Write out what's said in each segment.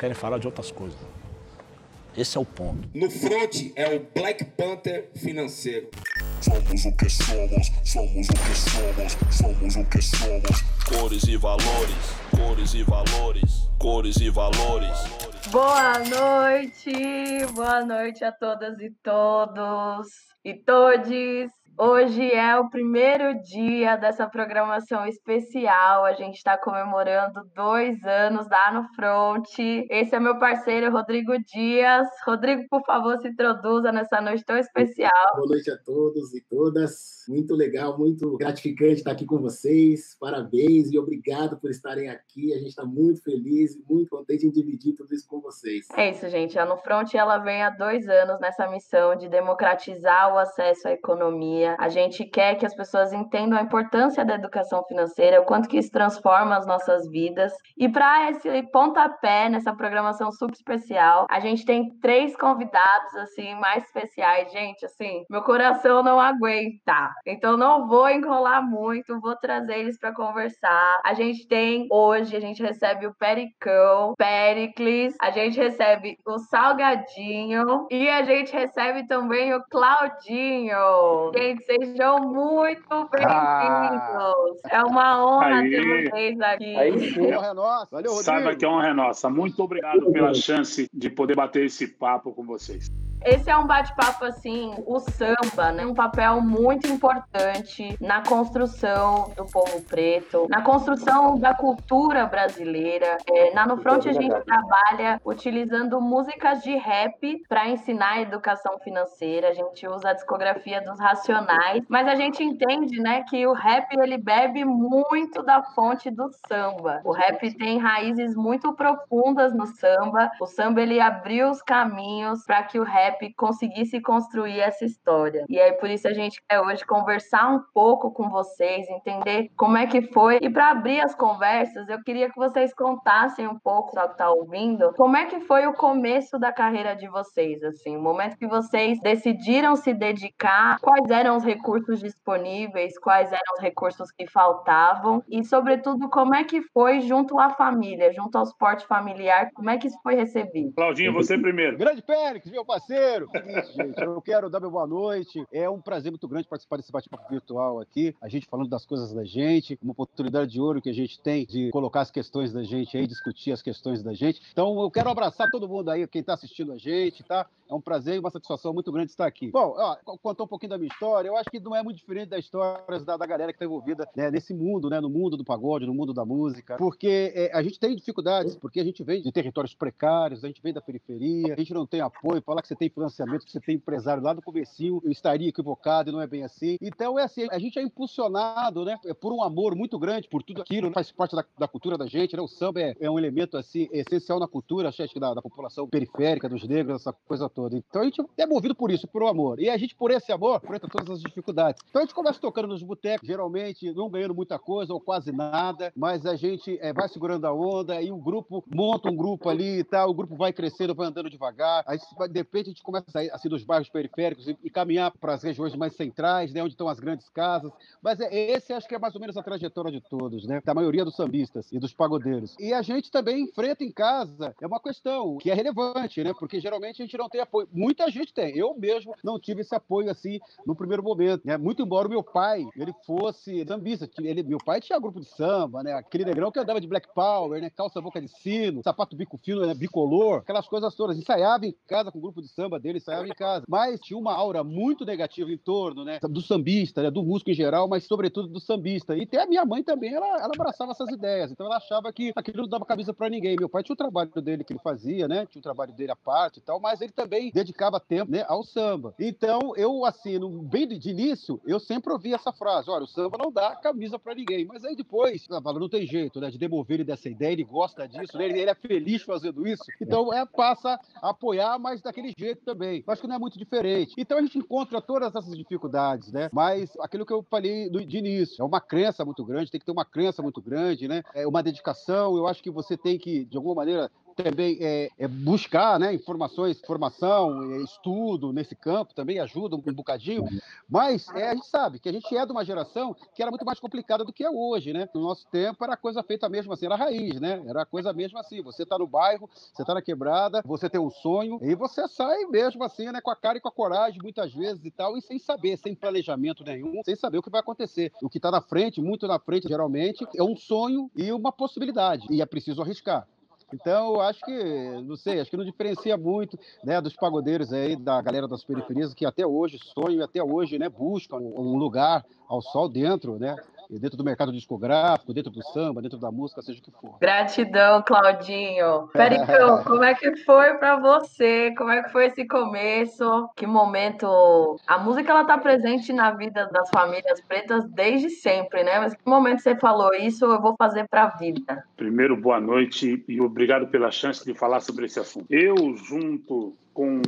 Querem falar de outras coisas. Esse é o ponto. No front é o Black Panther financeiro. Somos o que somos, somos o que somos, somos o que somos. Cores e valores, cores e valores, cores e valores. Boa noite, boa noite a todas e todos e todes. Hoje é o primeiro dia dessa programação especial. A gente está comemorando dois anos da No Front. Esse é meu parceiro, Rodrigo Dias. Rodrigo, por favor, se introduza nessa noite tão especial. Boa noite a todos e todas. Muito legal, muito gratificante estar aqui com vocês. Parabéns e obrigado por estarem aqui. A gente está muito feliz e muito contente em dividir tudo isso com vocês. É isso, gente. A No Front ela vem há dois anos nessa missão de democratizar o acesso à economia a gente quer que as pessoas entendam a importância da educação financeira, o quanto que isso transforma as nossas vidas. E para esse pontapé nessa programação super especial, a gente tem três convidados assim mais especiais, gente, assim, meu coração não aguenta. Então não vou enrolar muito, vou trazer eles para conversar. A gente tem hoje, a gente recebe o Pericão, Pericles, a gente recebe o Salgadinho e a gente recebe também o Claudinho. Gente, sejam muito bem-vindos. Ah, é uma honra aí. ter vocês aqui. Aí sim. Honra é nossa. Valeu, Rodrigo. Saiba que a honra é nossa. Muito obrigado pela chance de poder bater esse papo com vocês. Esse é um bate-papo assim, o samba, né? Um papel muito importante na construção do povo preto, na construção da cultura brasileira. É, na No Front a gente trabalha utilizando músicas de rap para ensinar a educação financeira. A gente usa a discografia dos Racionais, mas a gente entende, né, que o rap ele bebe muito da fonte do samba. O rap tem raízes muito profundas no samba. O samba ele abriu os caminhos para que o rap rap conseguisse construir essa história. E aí por isso a gente quer hoje conversar um pouco com vocês, entender como é que foi. E para abrir as conversas, eu queria que vocês contassem um pouco, só que tá ouvindo, como é que foi o começo da carreira de vocês, assim, o momento que vocês decidiram se dedicar, quais eram os recursos disponíveis, quais eram os recursos que faltavam e, sobretudo, como é que foi junto à família, junto ao suporte familiar, como é que isso foi recebido? Claudinho, você primeiro. Grande Pérez, meu parceiro primeiro. gente, eu quero dar meu boa noite. É um prazer muito grande participar desse bate-papo virtual aqui. A gente falando das coisas da gente, uma oportunidade de ouro que a gente tem de colocar as questões da gente aí, discutir as questões da gente. Então, eu quero abraçar todo mundo aí, quem está assistindo a gente, tá? É um prazer e uma satisfação muito grande estar aqui. Bom, ó, contar um pouquinho da minha história, eu acho que não é muito diferente das histórias da, da galera que está envolvida né, nesse mundo, né? No mundo do pagode, no mundo da música. Porque é, a gente tem dificuldades, porque a gente vem de territórios precários, a gente vem da periferia, a gente não tem apoio. Falar que você tem financiamento, que você tem empresário lá no comecinho, eu estaria equivocado e não é bem assim. Então é assim, a gente é impulsionado, né, por um amor muito grande por tudo aquilo, né, faz parte da, da cultura da gente, né? O samba é, é, um elemento assim essencial na cultura, acho que da, da população periférica, dos negros, essa coisa toda. Então a gente é movido por isso, por um amor. E a gente, por esse amor, enfrenta todas as dificuldades. Então a gente começa tocando nos botecos, geralmente não ganhando muita coisa ou quase nada, mas a gente é, vai segurando a onda e o grupo monta um grupo ali e tal, o grupo vai crescendo, vai andando devagar. Aí, de repente, a gente começa a sair assim, dos bairros periféricos e, e caminhar para as regiões mais centrais, né, onde estão as grandes casas. Mas é, esse acho que é mais ou menos a trajetória de todos, né? Da maioria dos sambistas e dos pagodeiros. E a gente também enfrenta em casa, é uma questão que é relevante, né? Porque geralmente a gente não tem apoio. Muita gente tem. Eu mesmo não tive esse apoio assim no primeiro momento, né? Muito embora o meu pai, ele fosse sambista. Ele, meu pai tinha grupo de samba, né? Aquele negrão que andava de Black Power, né? Calça boca de sino, sapato bico fino, né? bicolor, aquelas coisas todas. Ensaiava em casa com o grupo de samba dele, ensaiava em casa. Mas tinha uma aura muito negativa em torno, né? Do sambista, né? Do músico em geral, mas sobretudo do sambista. E até a minha mãe também, ela, ela abraçava essas ideias. Então ela achava que aquilo não dava cabeça para ninguém. Meu pai tinha o trabalho dele que ele fazia, né? Tinha o trabalho dele à parte e tal, mas ele também também dedicava tempo né, ao samba. Então, eu, assim, no, bem de início, eu sempre ouvi essa frase: olha, o samba não dá camisa para ninguém. Mas aí depois, não tem jeito, né, de demover ele dessa ideia, ele gosta disso, né, ele, ele, é feliz fazendo isso. Então, é, passa a apoiar, mas daquele jeito também. Acho que não é muito diferente. Então, a gente encontra todas essas dificuldades, né? Mas aquilo que eu falei de início, é uma crença muito grande, tem que ter uma crença muito grande, né? É uma dedicação. Eu acho que você tem que, de alguma maneira, também é, é buscar né, informações, formação, é, estudo nesse campo também ajuda um, um bocadinho. Mas é, a gente sabe que a gente é de uma geração que era muito mais complicada do que é hoje, né? No nosso tempo era coisa feita mesmo assim, era raiz, né? Era coisa mesmo assim. Você está no bairro, você está na quebrada, você tem um sonho e você sai mesmo assim, né? Com a cara e com a coragem, muitas vezes e tal, e sem saber, sem planejamento nenhum, sem saber o que vai acontecer. O que está na frente, muito na frente, geralmente, é um sonho e uma possibilidade. E é preciso arriscar. Então, acho que, não sei, acho que não diferencia muito né, dos pagodeiros aí, da galera das periferias, que até hoje sonham, até hoje né, buscam um lugar ao sol dentro, né? Dentro do mercado discográfico, dentro do samba, dentro da música, seja o que for. Gratidão, Claudinho. Pericão, como é que foi para você? Como é que foi esse começo? Que momento? A música ela tá presente na vida das famílias pretas desde sempre, né? Mas que momento você falou isso? Eu vou fazer para a vida. Primeiro, boa noite e obrigado pela chance de falar sobre esse assunto. Eu junto com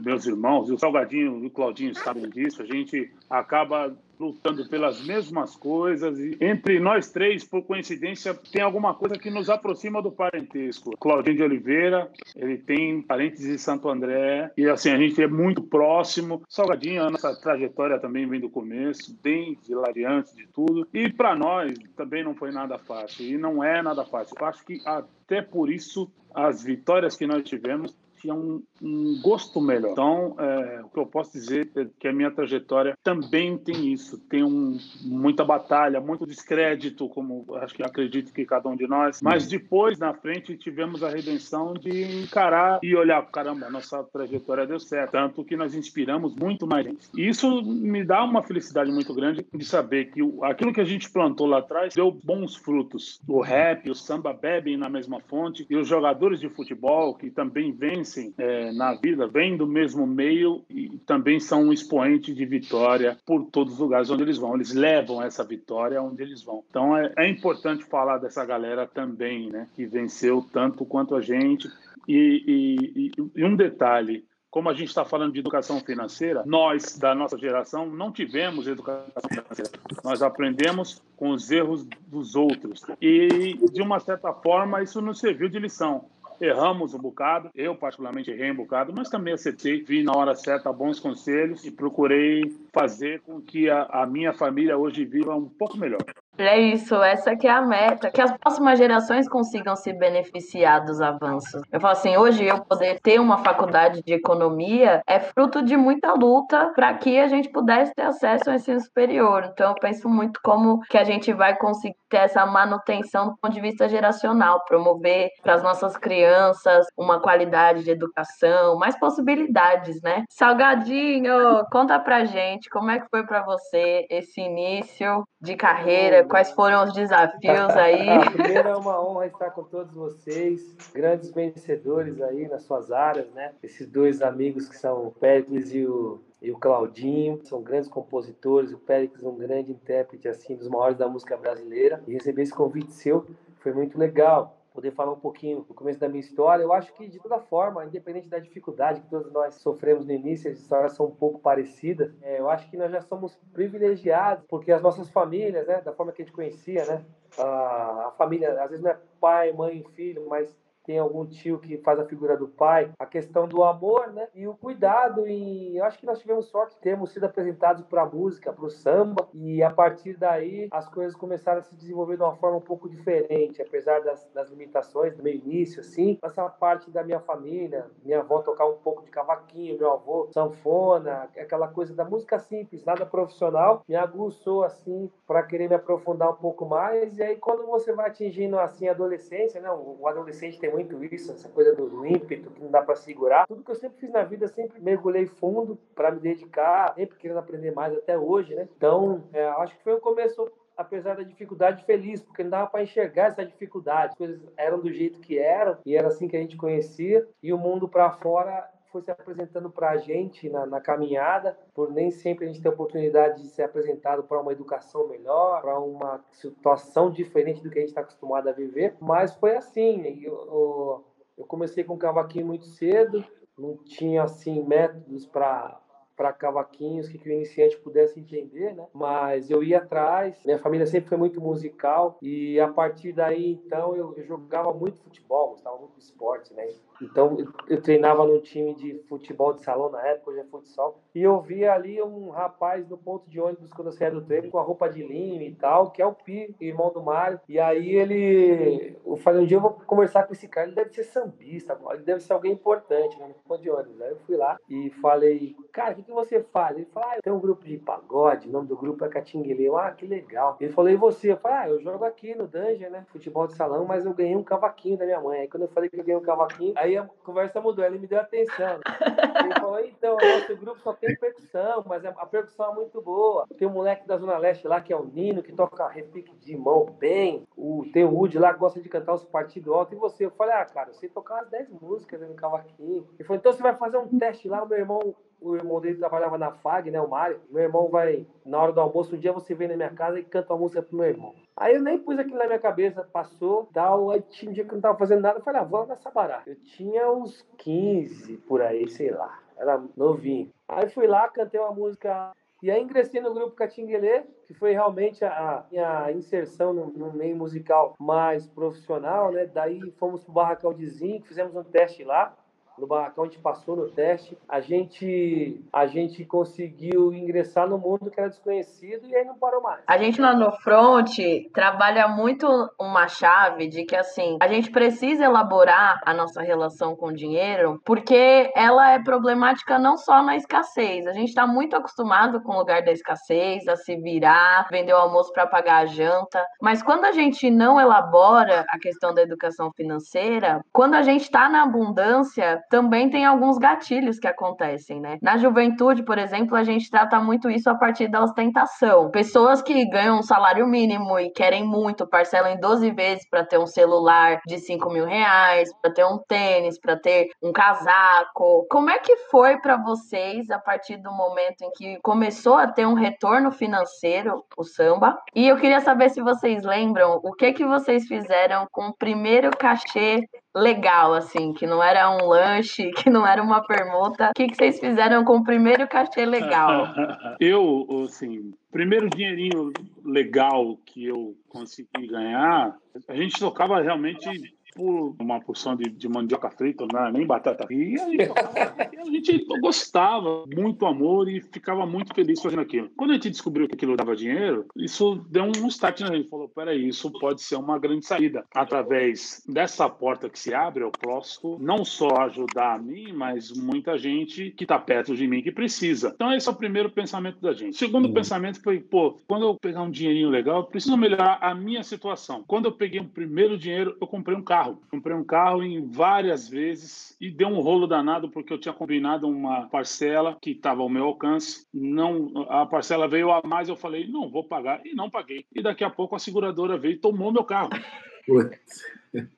meus irmãos, e o Salgadinho e o Claudinho sabem disso, a gente acaba lutando pelas mesmas coisas e entre nós três, por coincidência, tem alguma coisa que nos aproxima do parentesco. Claudinho de Oliveira, ele tem parentes de Santo André e assim, a gente é muito próximo. Salgadinho, a nossa trajetória também vem do começo, bem hilariante de tudo. E para nós também não foi nada fácil e não é nada fácil. Eu acho que até por isso as vitórias que nós tivemos tinha um, um gosto melhor. Então, é, o que eu posso dizer é que a minha trajetória também tem isso, tem um, muita batalha, muito descrédito, como acho que acredito que cada um de nós. Mas depois, na frente, tivemos a redenção de encarar e olhar, caramba, nossa trajetória deu certo, tanto que nós inspiramos muito mais gente. E isso me dá uma felicidade muito grande de saber que aquilo que a gente plantou lá atrás deu bons frutos. O rap, o samba bebem na mesma fonte e os jogadores de futebol que também vencem é, na vida, vêm do mesmo meio e também são um expoente de vitória por todos os lugares onde eles vão. Eles levam essa vitória onde eles vão. Então é, é importante falar dessa galera também, né, que venceu tanto quanto a gente. E, e, e um detalhe, como a gente está falando de educação financeira, nós, da nossa geração, não tivemos educação financeira. Nós aprendemos com os erros dos outros. E, de uma certa forma, isso nos serviu de lição erramos um bocado, eu particularmente errei um bocado, mas também acertei, vi na hora certa bons conselhos e procurei fazer com que a, a minha família hoje viva um pouco melhor. É isso, essa que é a meta, que as próximas gerações consigam se beneficiar dos avanços. Eu falo assim, hoje eu poder ter uma faculdade de economia é fruto de muita luta para que a gente pudesse ter acesso ao ensino superior. Então eu penso muito como que a gente vai conseguir ter essa manutenção do ponto de vista geracional, promover para as nossas crianças uma qualidade de educação, mais possibilidades, né? Salgadinho, conta pra gente como é que foi para você esse início de carreira quais foram os desafios aí? Primeiro é uma honra estar com todos vocês, grandes vencedores aí nas suas áreas, né? Esses dois amigos que são o Péricles e o, e o Claudinho, são grandes compositores, o Péricles é um grande intérprete assim dos maiores da música brasileira. E receber esse convite seu foi muito legal poder falar um pouquinho do começo da minha história. Eu acho que, de toda forma, independente da dificuldade que todos nós sofremos no início, as histórias são um pouco parecidas. É, eu acho que nós já somos privilegiados, porque as nossas famílias, né, da forma que a gente conhecia, né, a, a família, às vezes não é pai, mãe, filho, mas tem algum tio que faz a figura do pai, a questão do amor, né? E o cuidado e eu acho que nós tivemos sorte de termos sido apresentados para a música, para o samba, e a partir daí as coisas começaram a se desenvolver de uma forma um pouco diferente, apesar das, das limitações do meu início, assim. Essa parte da minha família, minha avó tocar um pouco de cavaquinho, meu avô sanfona, aquela coisa da música simples, nada profissional, me aguçou assim para querer me aprofundar um pouco mais. E aí quando você vai atingindo assim a adolescência, né? O adolescente tem muito isso, essa coisa do, ímpeto que não dá para segurar. Tudo que eu sempre fiz na vida, sempre mergulhei fundo para me dedicar, sempre querendo aprender mais até hoje, né? Então, é, acho que foi um começo apesar da dificuldade, feliz, porque não dava para enxergar essa dificuldade. As coisas eram do jeito que eram e era assim que a gente conhecia, e o mundo para fora foi se apresentando para a gente na, na, caminhada, por nem sempre a gente ter oportunidade de ser apresentado para uma educação melhor, para uma situação diferente do que a gente está acostumado a viver, mas foi assim. Eu, eu comecei com cavaquinho muito cedo, não tinha assim métodos para para cavaquinhos que, que o iniciante pudesse entender, né? Mas eu ia atrás, minha família sempre foi muito musical e a partir daí, então, eu, eu jogava muito futebol, gostava muito de esporte, né? Então, eu, treinava num time de futebol de salão na época, hoje é futsal, e eu via ali um rapaz no ponto de ônibus quando eu saía do treino com a roupa de linho e tal, que é o Pi, irmão do Mário, e aí ele, eu falei, um dia eu vou conversar com esse cara, ele deve ser sambista, ele deve ser alguém importante né, no ponto de ônibus. Aí eu fui lá e falei, cara, o que, que você faz? Ele falou, ah, tenho um grupo de pagode, o nome do grupo é Catinguele. Eu, ah, que legal. Ele falou, e você? Eu falei, ah, eu jogo aqui no Dungeon, né, futebol de salão, mas eu ganhei um cavaquinho da minha mãe. Aí quando eu falei que eu ganhei um cavaquinho, aí a conversa mudou, ele me deu atenção. Ele falou, então, o nosso grupo só tem percussão, mas a percussão é muito boa. Tem um moleque da Zona Leste lá, que é o Nino, que toca repique de mão bem. O, tem o Woody lá que gosta de cantar os partidos altos. E você? Eu falei, ah, cara, eu sei tocar umas 10 músicas no cavaquinho. Ele falou, então você vai fazer um teste lá, o meu irmão o irmão dele trabalhava na FAG, né, o Mário. Meu irmão vai, na hora do almoço, um dia você vem na minha casa e canta uma música pro meu irmão. Aí eu nem pus aquilo na minha cabeça, passou, tal. Aí tinha um dia que eu não tava fazendo nada, eu falei, ah, vou na Sabará. Eu tinha uns 15 por aí, sei lá. Era novinho. Aí fui lá, cantei uma música e aí ingressei no grupo Catinguelê, que foi realmente a minha inserção no, no, meio musical mais profissional, né? Daí fomos pro Barracão de Zinco, fizemos um teste lá no barracão, a gente passou no teste, a gente, a gente conseguiu ingressar no mundo que era desconhecido e aí não parou mais. A gente lá no front trabalha muito uma chave de que assim, a gente precisa elaborar a nossa relação com o dinheiro, porque ela é problemática não só na escassez. A gente está muito acostumado com o lugar da escassez, a se virar, vender o almoço para pagar a janta, mas quando a gente não elabora a questão da educação financeira, quando a gente está na abundância, também tem alguns gatilhos que acontecem, né? Na juventude, por exemplo, a gente trata muito isso a partir da ostentação. Pessoas que ganham um salário mínimo e querem muito, parcelam em 12 vezes para ter um celular de 5 mil reais, para ter um tênis, para ter um casaco. Como é que foi para vocês a partir do momento em que começou a ter um retorno financeiro o samba? E eu queria saber se vocês lembram o que que vocês fizeram com o primeiro cachê legal, assim, que não era um lanche, que não era uma permuta. O que, que vocês fizeram com o primeiro cachê legal? eu, assim, primeiro dinheirinho legal que eu consegui ganhar, a gente tocava realmente por uma porção de, de mandioca frita, não nem batata frita. E a gente gostava, muito amor e ficava muito feliz fazendo aquilo. Quando a gente descobriu que aquilo dava dinheiro, isso deu um start na gente. Falou, peraí, isso pode ser uma grande saída. Através dessa porta que se abre, eu posso não só ajudar a mim, mas muita gente que está perto de mim que precisa. Então esse é o primeiro pensamento da gente. O segundo uhum. pensamento foi, pô, quando eu pegar um dinheirinho legal, eu preciso melhorar a minha situação. Quando eu peguei o primeiro dinheiro, eu comprei um carro carro. Comprei um carro em várias vezes e deu um rolo danado porque eu tinha combinado uma parcela que estava ao meu alcance. Não, a parcela veio a mais, eu falei, não vou pagar e não paguei. E daqui a pouco a seguradora veio e tomou meu carro.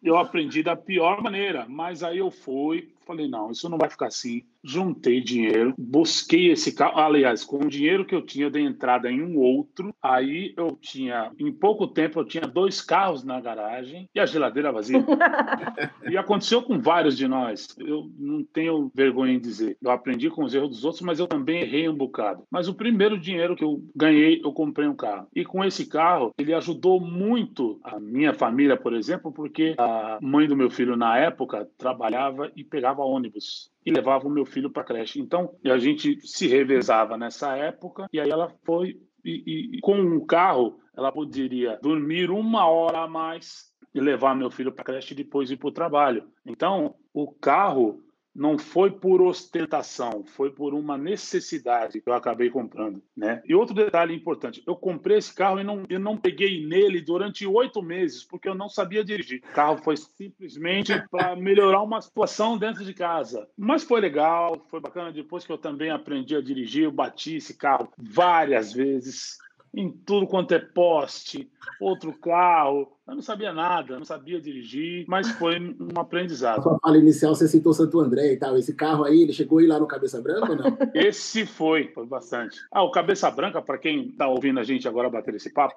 Eu aprendi da pior maneira, mas aí eu fui, falei, não, isso não vai ficar assim juntei dinheiro, busquei esse carro. Aliás, com o dinheiro que eu tinha de entrada em um outro, aí eu tinha, em pouco tempo, eu tinha dois carros na garagem e a geladeira vazia. e aconteceu com vários de nós. Eu não tenho vergonha em dizer. Eu aprendi com os erros dos outros, mas eu também errei um bocado. Mas o primeiro dinheiro que eu ganhei, eu comprei um carro. E com esse carro, ele ajudou muito a minha família, por exemplo, porque a mãe do meu filho, na época, trabalhava e pegava ônibus e levava o meu filho para creche. Então, a gente se revezava nessa época e aí ela foi e, e com um carro ela poderia dormir uma hora a mais e levar meu filho para creche e depois ir para o trabalho. Então, o carro não foi por ostentação, foi por uma necessidade que eu acabei comprando, né? E outro detalhe importante, eu comprei esse carro e não, eu não peguei nele durante oito meses porque eu não sabia dirigir. O carro foi simplesmente para melhorar uma situação dentro de casa. Mas foi legal, foi bacana. Depois que eu também aprendi a dirigir, eu bati esse carro várias vezes em tudo quanto é poste, outro carro. Eu não sabia nada, não sabia dirigir, mas foi um aprendizado. Na sua fala inicial, você citou Santo André e tal. Esse carro aí, ele chegou aí lá no Cabeça Branca ou não? Esse foi, foi bastante. Ah, o Cabeça Branca, para quem está ouvindo a gente agora bater esse papo,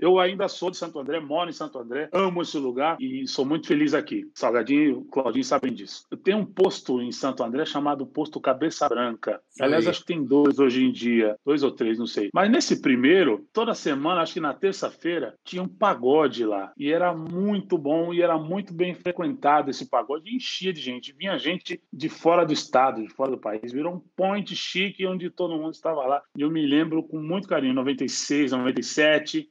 Eu ainda sou de Santo André, moro em Santo André, amo esse lugar e sou muito feliz aqui. Salgadinho e Claudinho sabem disso. Eu tenho um posto em Santo André chamado Posto Cabeça Branca. Aliás, acho que tem dois hoje em dia, dois ou três, não sei. Mas nesse primeiro, toda semana, acho que na terça-feira, tinha um pagode lá. E era muito bom e era muito bem frequentado esse pagode. Enchia de gente. Vinha gente de fora do estado, de fora do país. Virou um point chique onde todo mundo estava lá. E eu me lembro com muito carinho, 96, 97.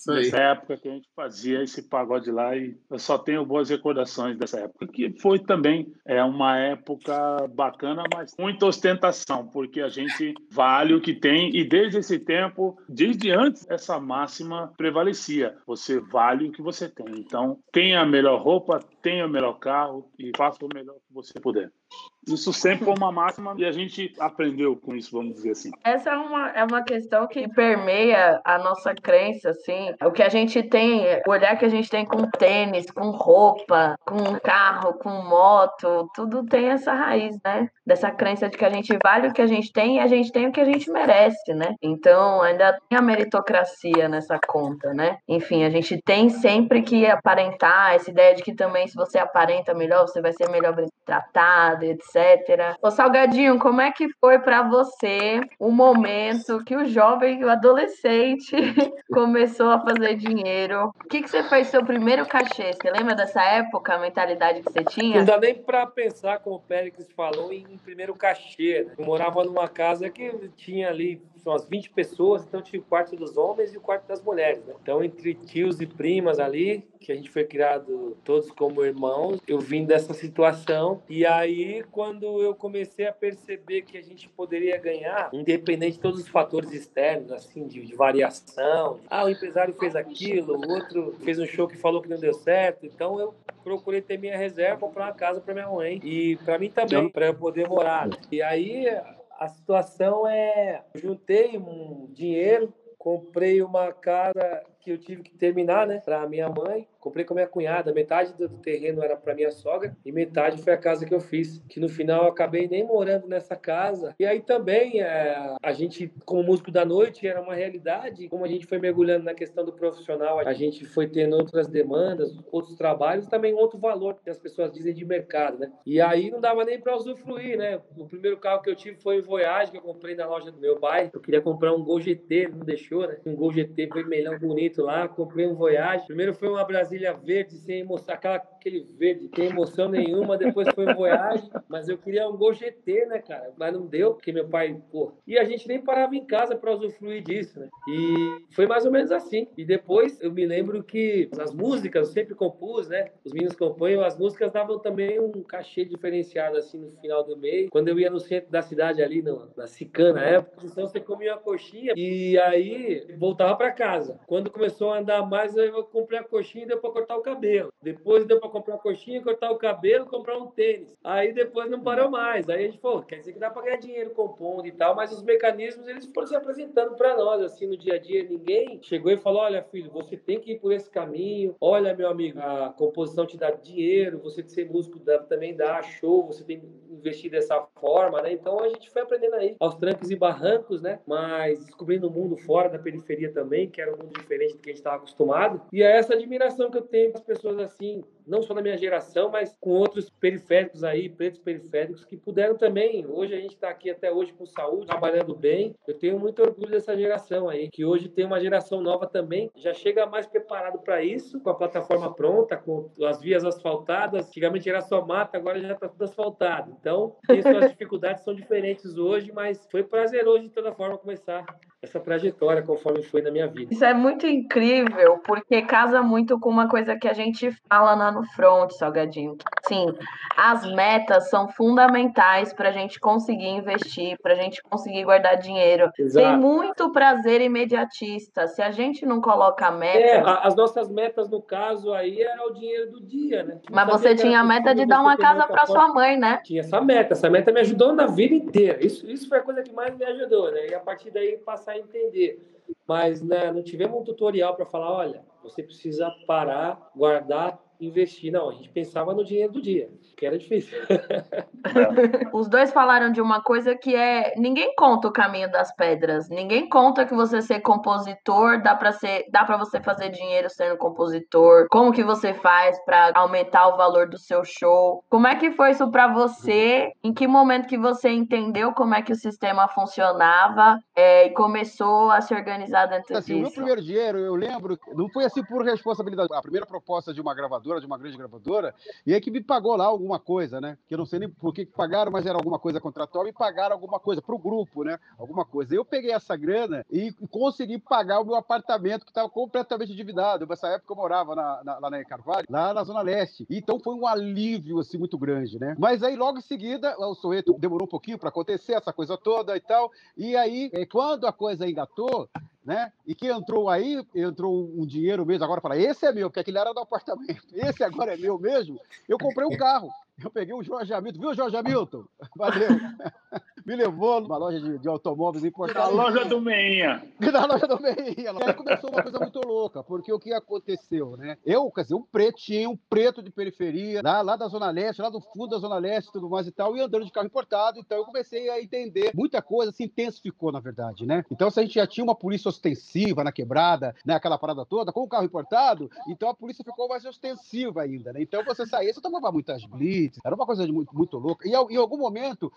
Isso aí. Nessa época que a gente fazia esse pagode lá e eu só tenho boas recordações dessa época, que foi também é uma época bacana, mas muita ostentação, porque a gente vale o que tem e desde esse tempo, desde antes, essa máxima prevalecia. Você vale o que você tem. Então, tenha a melhor roupa, tenha o melhor carro e faça o melhor que você puder. Isso sempre foi uma máxima e a gente aprendeu com isso, vamos dizer assim. Essa é uma, é uma questão que permeia a nossa crença, assim. O que a gente tem, o olhar que a gente tem com tênis, com roupa, com carro, com moto, tudo tem essa raiz, né? Dessa crença de que a gente vale o que a gente tem e a gente tem o que a gente merece, né? Então, ainda tem a meritocracia nessa conta, né? Enfim, a gente tem sempre que aparentar essa ideia de que também se você aparenta melhor, você vai ser melhor tratado, etc. Ô Salgadinho, como é que foi para você o momento que o jovem, o adolescente, começou a fazer dinheiro? O que, que você fez seu primeiro cachê? Você lembra dessa época, a mentalidade que você tinha? Não dá nem para pensar, como o Péricles falou, em primeiro cachê. Né? Eu morava numa casa que tinha ali umas 20 pessoas, então tinha o quarto dos homens e o quarto das mulheres. Né? Então, entre tios e primas ali, que a gente foi criado todos como irmãos, eu vim dessa situação. E aí, quando eu comecei a perceber que a gente poderia ganhar, independente de todos os fatores externos, assim, de, de variação. Ah, o empresário fez aquilo, o outro fez um show que falou que não deu certo. Então, eu procurei ter minha reserva, comprar uma casa para minha mãe e para mim também, para eu poder morar. E aí a situação é, juntei um dinheiro, comprei uma casa que eu tive que terminar, né, para minha mãe. Comprei com a minha cunhada, metade do terreno era para minha sogra e metade foi a casa que eu fiz. Que no final eu acabei nem morando nessa casa. E aí também é, a gente, como músico da noite, era uma realidade. Como a gente foi mergulhando na questão do profissional, a gente foi tendo outras demandas, outros trabalhos, também outro valor que as pessoas dizem de mercado, né? E aí não dava nem para usufruir, né? O primeiro carro que eu tive foi o Voyage que eu comprei na loja do meu pai. Eu queria comprar um Gol GT, não deixou, né? Um Gol GT vermelhão bonito lá, comprei um Voyage. Primeiro foi uma Brasília Brasília verde, sem emoção, aquela, aquele verde, sem emoção nenhuma, depois foi Voyage, mas eu queria um Gol GT, né, cara? Mas não deu, porque meu pai, pô. E a gente nem parava em casa para usufruir disso, né? E foi mais ou menos assim. E depois eu me lembro que as músicas, eu sempre compus, né? Os meninos compõem, as músicas davam também um cachê diferenciado, assim, no final do mês. Quando eu ia no centro da cidade ali, na na época, então você comia uma coxinha e aí voltava para casa. Quando começou a andar mais, eu comprei a coxinha e deu para cortar o cabelo. Depois deu para comprar coxinha, cortar o cabelo, comprar um tênis. Aí depois não parou mais. Aí a gente falou, quer dizer que dá para ganhar dinheiro compondo e tal, mas os mecanismos eles foram se apresentando para nós assim no dia a dia. Ninguém chegou e falou: "Olha, filho, você tem que ir por esse caminho. Olha, meu amigo, a composição te dá dinheiro, você ser músico dá, também dá show, você tem que investir dessa forma, né? Então a gente foi aprendendo aí aos trancos e barrancos, né? Mas descobrindo o um mundo fora da periferia também, que era um mundo diferente do que a gente estava acostumado. E é essa admiração que eu tenho das pessoas assim, não só da minha geração, mas com outros periféricos aí, pretos periféricos, que puderam também. Hoje a gente está aqui até hoje com saúde, trabalhando bem. Eu tenho muito orgulho dessa geração aí, que hoje tem uma geração nova também, já chega mais preparado para isso, com a plataforma pronta, com as vias asfaltadas. Antigamente era só mata, agora já está tudo asfaltado. Então, isso, as dificuldades são diferentes hoje, mas foi prazeroso de toda forma começar essa trajetória conforme foi na minha vida. Isso é muito incrível, porque casa muito com uma coisa que a gente fala lá no front, Salgadinho. Sim, as metas são fundamentais para a gente conseguir investir, para a gente conseguir guardar dinheiro. Exato. Tem muito prazer imediatista. Se a gente não coloca meta. É, as nossas metas, no caso, aí era o dinheiro do dia, né? Mas você tinha a meta de dar uma casa para sua mãe, né? Tinha essa meta. Essa meta me ajudou na vida inteira. Isso, isso foi a coisa que mais me ajudou, né? E a partir daí passar a entender. Mas né, não tivemos um tutorial para falar, olha, você precisa parar, guardar investir. Não, a gente pensava no dinheiro do dia, que era difícil. Os dois falaram de uma coisa que é ninguém conta o caminho das pedras. Ninguém conta que você ser compositor dá para ser, dá para você fazer dinheiro sendo compositor. Como que você faz para aumentar o valor do seu show? Como é que foi isso para você? Em que momento que você entendeu como é que o sistema funcionava é, e começou a se organizar dentro assim, disso? O meu primeiro dinheiro, eu lembro, não foi assim por responsabilidade. A primeira proposta de uma gravadora gravadora, de uma grande gravadora, e aí que me pagou lá alguma coisa, né? Que eu não sei nem por que pagaram, mas era alguma coisa contratual, e pagaram alguma coisa para o grupo, né? Alguma coisa. Eu peguei essa grana e consegui pagar o meu apartamento que estava completamente endividado. Nessa época eu morava na, na, lá na Carvalho, lá na Zona Leste. Então foi um alívio, assim, muito grande, né? Mas aí logo em seguida, o Soeto demorou um pouquinho para acontecer, essa coisa toda e tal. E aí, é, quando a coisa engatou, né? E que entrou aí, entrou um dinheiro mesmo, agora fala, esse é meu, porque aquele era do apartamento, esse agora é meu mesmo. Eu comprei um carro, eu peguei o Jorge Hamilton, viu, Jorge Hamilton? Valeu. Me levou numa loja de, de automóveis importados. Na loja do Meinha. Na loja do Meinha. Aí começou uma coisa muito louca, porque o que aconteceu, né? Eu, quer dizer, um pretinho, um preto de periferia, lá, lá da Zona Leste, lá do fundo da Zona Leste e tudo mais e tal, e andando de carro importado, então eu comecei a entender muita coisa, se intensificou, na verdade, né? Então, se a gente já tinha uma polícia ostensiva na quebrada, né, aquela parada toda, com o carro importado, então a polícia ficou mais ostensiva ainda, né? Então você saía, você tomava muitas blitz, era uma coisa muito, muito louca. E em algum momento,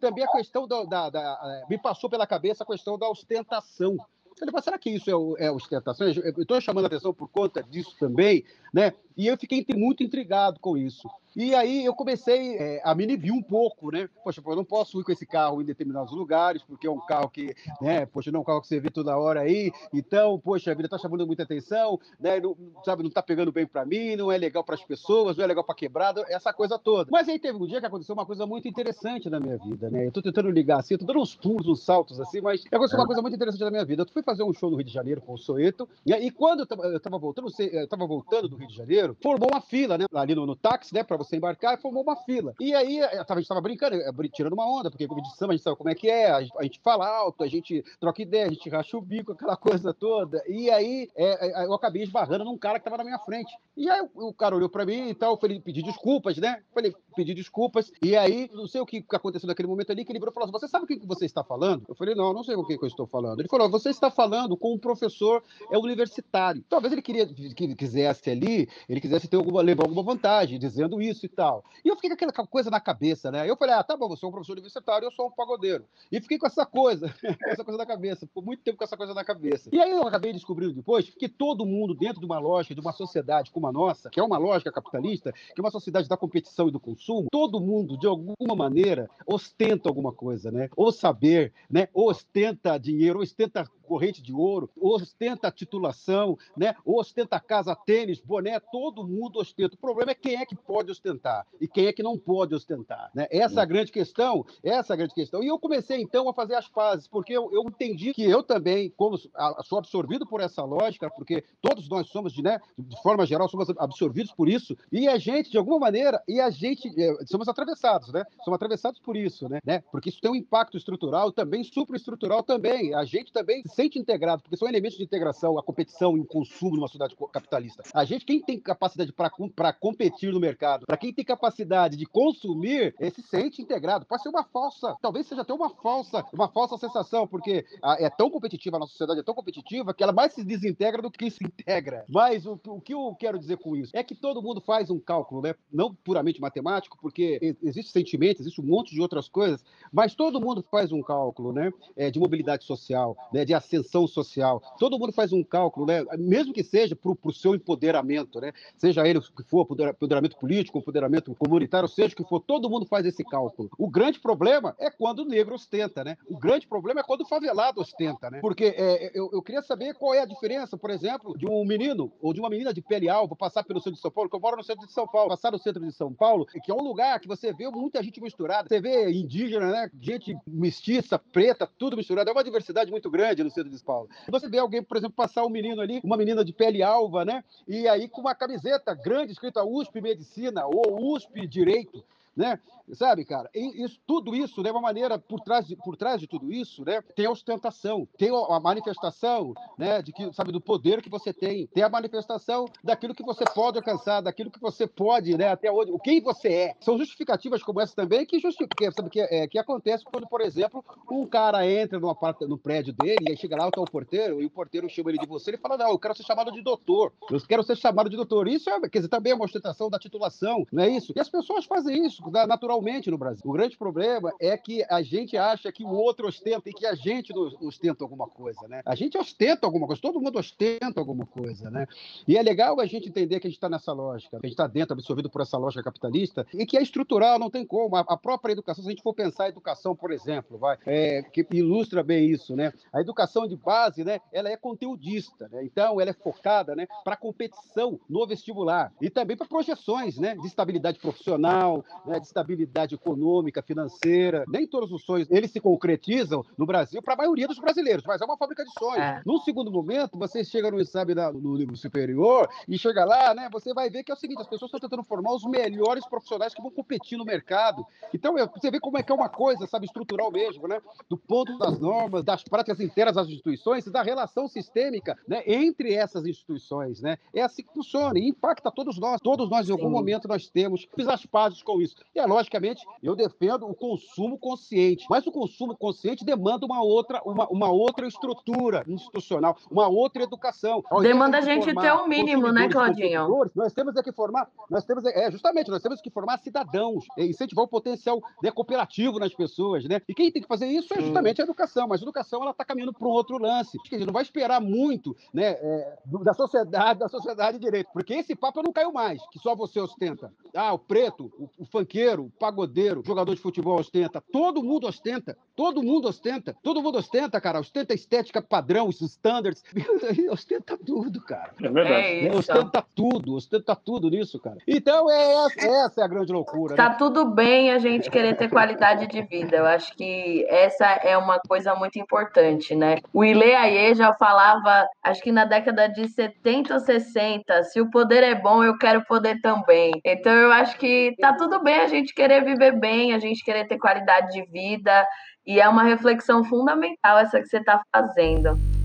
também a questão da, da, da, é, me passou pela cabeça a questão da ostentação. Eu falei, será que isso é, é ostentação? Eu estou chamando a atenção por conta disso também, né? E eu fiquei muito intrigado com isso. E aí eu comecei é, a me inibir um pouco, né? Poxa, eu não posso ir com esse carro em determinados lugares, porque é um carro que, né? Poxa, não é um carro que você vê toda hora aí. Então, poxa, a vida está chamando muita atenção, né? Não, sabe, não está pegando bem para mim, não é legal para as pessoas, não é legal para quebrada, essa coisa toda. Mas aí teve um dia que aconteceu uma coisa muito interessante na minha vida, né? Eu estou tentando ligar assim, eu tô dando uns pulos, uns saltos assim, mas aconteceu uma coisa muito interessante na minha vida. Eu fui fazer um show no Rio de Janeiro com o Soeto, e, quando eu estava voltando, eu estava voltando do Rio de Janeiro, formou uma fila, né? Ali no, no táxi, né? Para você embarcar, e formou uma fila. E aí a gente estava brincando, tirando uma onda, porque como de samba a gente sabe como é que é, a gente, fala alto, a gente troca ideia, a gente racha o bico, aquela coisa toda. E aí é, eu acabei esbarrando num cara que estava na minha frente. E aí o, cara olhou para mim e tal, falei, pedi desculpas, né? Falei, pedi desculpas. E aí, não sei o que aconteceu naquele momento ali, que ele virou e falou assim: Você sabe o que você está falando? Eu falei, não, não sei o que eu estou falando. Ele falou: Você está falando com um professor é universitário. Talvez ele queria, que quisesse ali, ele quisesse ter alguma, levar alguma vantagem dizendo isso. Isso e tal. E eu fiquei com aquela coisa na cabeça, né? Eu falei, ah, tá bom, eu sou um professor universitário, eu sou um pagodeiro. E fiquei com essa coisa, com essa coisa na cabeça, por muito tempo com essa coisa na cabeça. E aí eu acabei descobrindo depois que todo mundo, dentro de uma lógica, de uma sociedade como a nossa, que é uma lógica capitalista, que é uma sociedade da competição e do consumo, todo mundo, de alguma maneira, ostenta alguma coisa, né? Ou saber, né? Ou ostenta dinheiro, ou ostenta corrente de ouro, ostenta titulação, né? ostenta casa, tênis, boné, todo mundo ostenta. O problema é quem é que pode ostentar e quem é que não pode ostentar. Né? Essa é a grande questão, essa é a grande questão. E eu comecei então a fazer as pazes, porque eu, eu entendi que eu também, como sou absorvido por essa lógica, porque todos nós somos, de, né, de forma geral, somos absorvidos por isso, e a gente, de alguma maneira, e a gente, é, somos atravessados, né? Somos atravessados por isso, né? Porque isso tem um impacto estrutural também, supraestrutural também. A gente também sente integrado, porque são elementos de integração, a competição e o consumo numa sociedade capitalista. A gente, quem tem capacidade para competir no mercado, para quem tem capacidade de consumir, se sente integrado. Pode ser uma falsa, talvez seja até uma falsa, uma falsa sensação, porque é tão competitiva, a nossa sociedade é tão competitiva que ela mais se desintegra do que se integra. Mas o, o que eu quero dizer com isso é que todo mundo faz um cálculo, né? não puramente matemático, porque existe sentimento, existe um monte de outras coisas, mas todo mundo faz um cálculo né? É, de mobilidade social, né? de ascensão social. Todo mundo faz um cálculo, né? mesmo que seja para o seu empoderamento, né? seja ele o que for, empoderamento político, empoderamento comunitário, seja o que for, todo mundo faz esse cálculo. O grande problema é quando o negro ostenta, né? O grande problema é quando o favelado ostenta, né? Porque é, eu, eu queria saber qual é a diferença, por exemplo, de um menino ou de uma menina de pele alva passar pelo centro de São Paulo, que eu moro no centro de São Paulo, passar no centro de São Paulo, que é um lugar que você vê muita gente misturada, você vê indígena, né? Gente mestiça, preta, tudo misturado. É uma diversidade muito grande no centro de São Paulo. Você vê alguém, por exemplo, passar um menino ali, uma menina de pele alva, né? E aí com uma camiseta grande escrita USP Medicina ou USP Direito né? Sabe, cara? Isso, tudo isso, de uma maneira por trás de, por trás de tudo isso, né? Tem a ostentação, tem a manifestação, né? De que sabe do poder que você tem, tem a manifestação daquilo que você pode alcançar, daquilo que você pode, né? Até onde, o quem você é. São justificativas como essa também que justifica, sabe que é, que acontece quando, por exemplo, um cara entra numa parte no prédio dele e aí chega lá tá o porteiro e o porteiro chama ele de você, ele fala não, eu quero ser chamado de doutor, eu quero ser chamado de doutor. Isso é, quer dizer, também é uma ostentação da titulação, não é isso? E as pessoas fazem isso naturalmente no Brasil. O grande problema é que a gente acha que o outro ostenta e que a gente ostenta alguma coisa, né? A gente ostenta alguma coisa, todo mundo ostenta alguma coisa, né? E é legal a gente entender que a gente está nessa lógica, que a gente está dentro, absorvido por essa lógica capitalista e que é estrutural, não tem como. A própria educação, se a gente for pensar a educação, por exemplo, vai, é, que ilustra bem isso, né? A educação de base, né? Ela é conteudista, né? Então, ela é focada, né? Para competição no vestibular e também para projeções, né? De estabilidade profissional, né? De estabilidade econômica, financeira. Nem todos os sonhos eles se concretizam no Brasil para a maioria dos brasileiros, mas é uma fábrica de sonhos. É. Num segundo momento, você chega no exame no nível superior e chega lá, né? Você vai ver que é o seguinte: as pessoas estão tentando formar os melhores profissionais que vão competir no mercado. Então, você vê como é que é uma coisa, sabe, estrutural mesmo, né? Do ponto das normas, das práticas internas das instituições e da relação sistêmica, né? Entre essas instituições, né? É assim que funciona e impacta todos nós. Todos nós, em algum Sim. momento, nós temos as pazes com isso. E é logicamente, eu defendo o consumo consciente, mas o consumo consciente demanda uma outra, uma, uma outra estrutura institucional, uma outra educação. demanda a gente ter o um mínimo, né, Claudinho? Nós temos é que formar, nós temos é, justamente, nós temos que formar cidadãos, incentivar o potencial né, cooperativo nas pessoas, né? E quem tem que fazer isso é justamente a educação, mas a educação ela está caminhando para um outro lance. Quer dizer, não vai esperar muito, né, é, da sociedade, da sociedade de direito, porque esse papo não caiu mais, que só você ostenta. Ah, o preto, o, o funkeiro, pagodeiro, jogador de futebol ostenta. Todo mundo ostenta. Todo mundo ostenta. Todo mundo ostenta, cara. Ostenta estética padrão, os standards. ostenta tudo, cara. É verdade. É ostenta tudo. Ostenta tudo nisso, cara. Então, é essa, essa é a grande loucura. Tá né? tudo bem a gente querer ter qualidade de vida. Eu acho que essa é uma coisa muito importante, né? O Ile Aie já falava, acho que na década de 70 ou 60, se o poder é bom, eu quero poder também. Então, eu acho que tá tudo bem a gente querer viver bem, a gente querer ter qualidade de vida, e é uma reflexão fundamental essa que você está fazendo.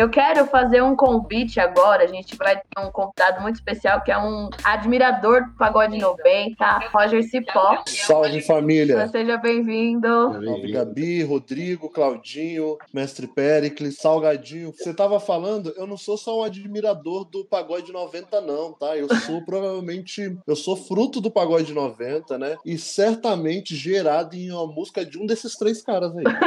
Eu quero fazer um convite agora. A gente vai ter um convidado muito especial que é um admirador do Pagode 90, Roger Cipó. Salve família! Seja bem-vindo. Salve Gabi, Rodrigo, Claudinho, Mestre Pericles, Salgadinho. Você tava falando, eu não sou só um admirador do Pagode 90 não, tá? Eu sou provavelmente, eu sou fruto do Pagode 90, né? E certamente gerado em uma música de um desses três caras aí. Né?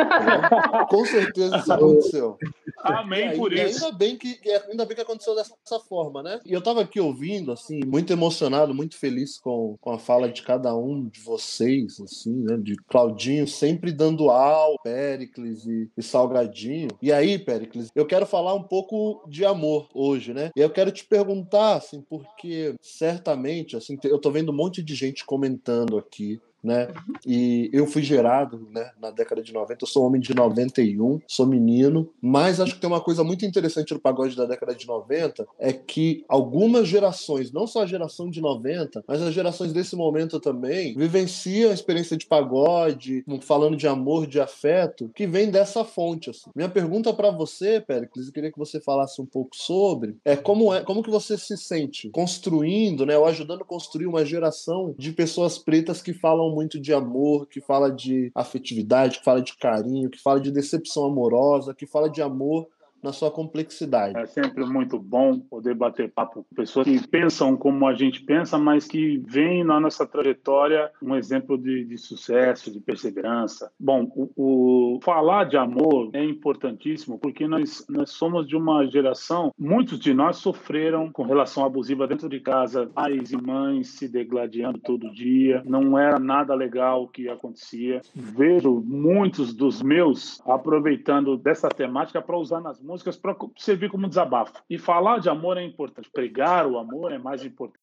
Com certeza isso aconteceu. Amém por isso. Ainda bem, que, ainda bem que aconteceu dessa forma, né? E eu tava aqui ouvindo, assim, muito emocionado, muito feliz com, com a fala de cada um de vocês, assim, né? De Claudinho sempre dando al, Pericles e, e Salgadinho. E aí, Pericles, eu quero falar um pouco de amor hoje, né? E eu quero te perguntar, assim, porque certamente, assim, eu tô vendo um monte de gente comentando aqui né? E eu fui gerado, né, na década de 90, eu sou homem de 91, sou menino, mas acho que tem uma coisa muito interessante no pagode da década de 90, é que algumas gerações, não só a geração de 90, mas as gerações desse momento também, vivenciam a experiência de pagode, falando de amor, de afeto, que vem dessa fonte, assim. Minha pergunta para você, Pericles, eu queria que você falasse um pouco sobre, é como é, como que você se sente construindo, né, ou ajudando a construir uma geração de pessoas pretas que falam muito de amor, que fala de afetividade, que fala de carinho, que fala de decepção amorosa, que fala de amor na sua complexidade. É sempre muito bom poder bater papo com pessoas que pensam como a gente pensa, mas que veem na nossa trajetória um exemplo de, de sucesso, de perseverança. Bom, o, o, falar de amor é importantíssimo porque nós, nós somos de uma geração, muitos de nós sofreram com relação abusiva dentro de casa, pais e mães se degladiando todo dia, não era nada legal o que acontecia. Vejo muitos dos meus aproveitando dessa temática para usar nas músicas músicas para servir como desabafo. E falar de amor é importante, pregar o amor é mais importante.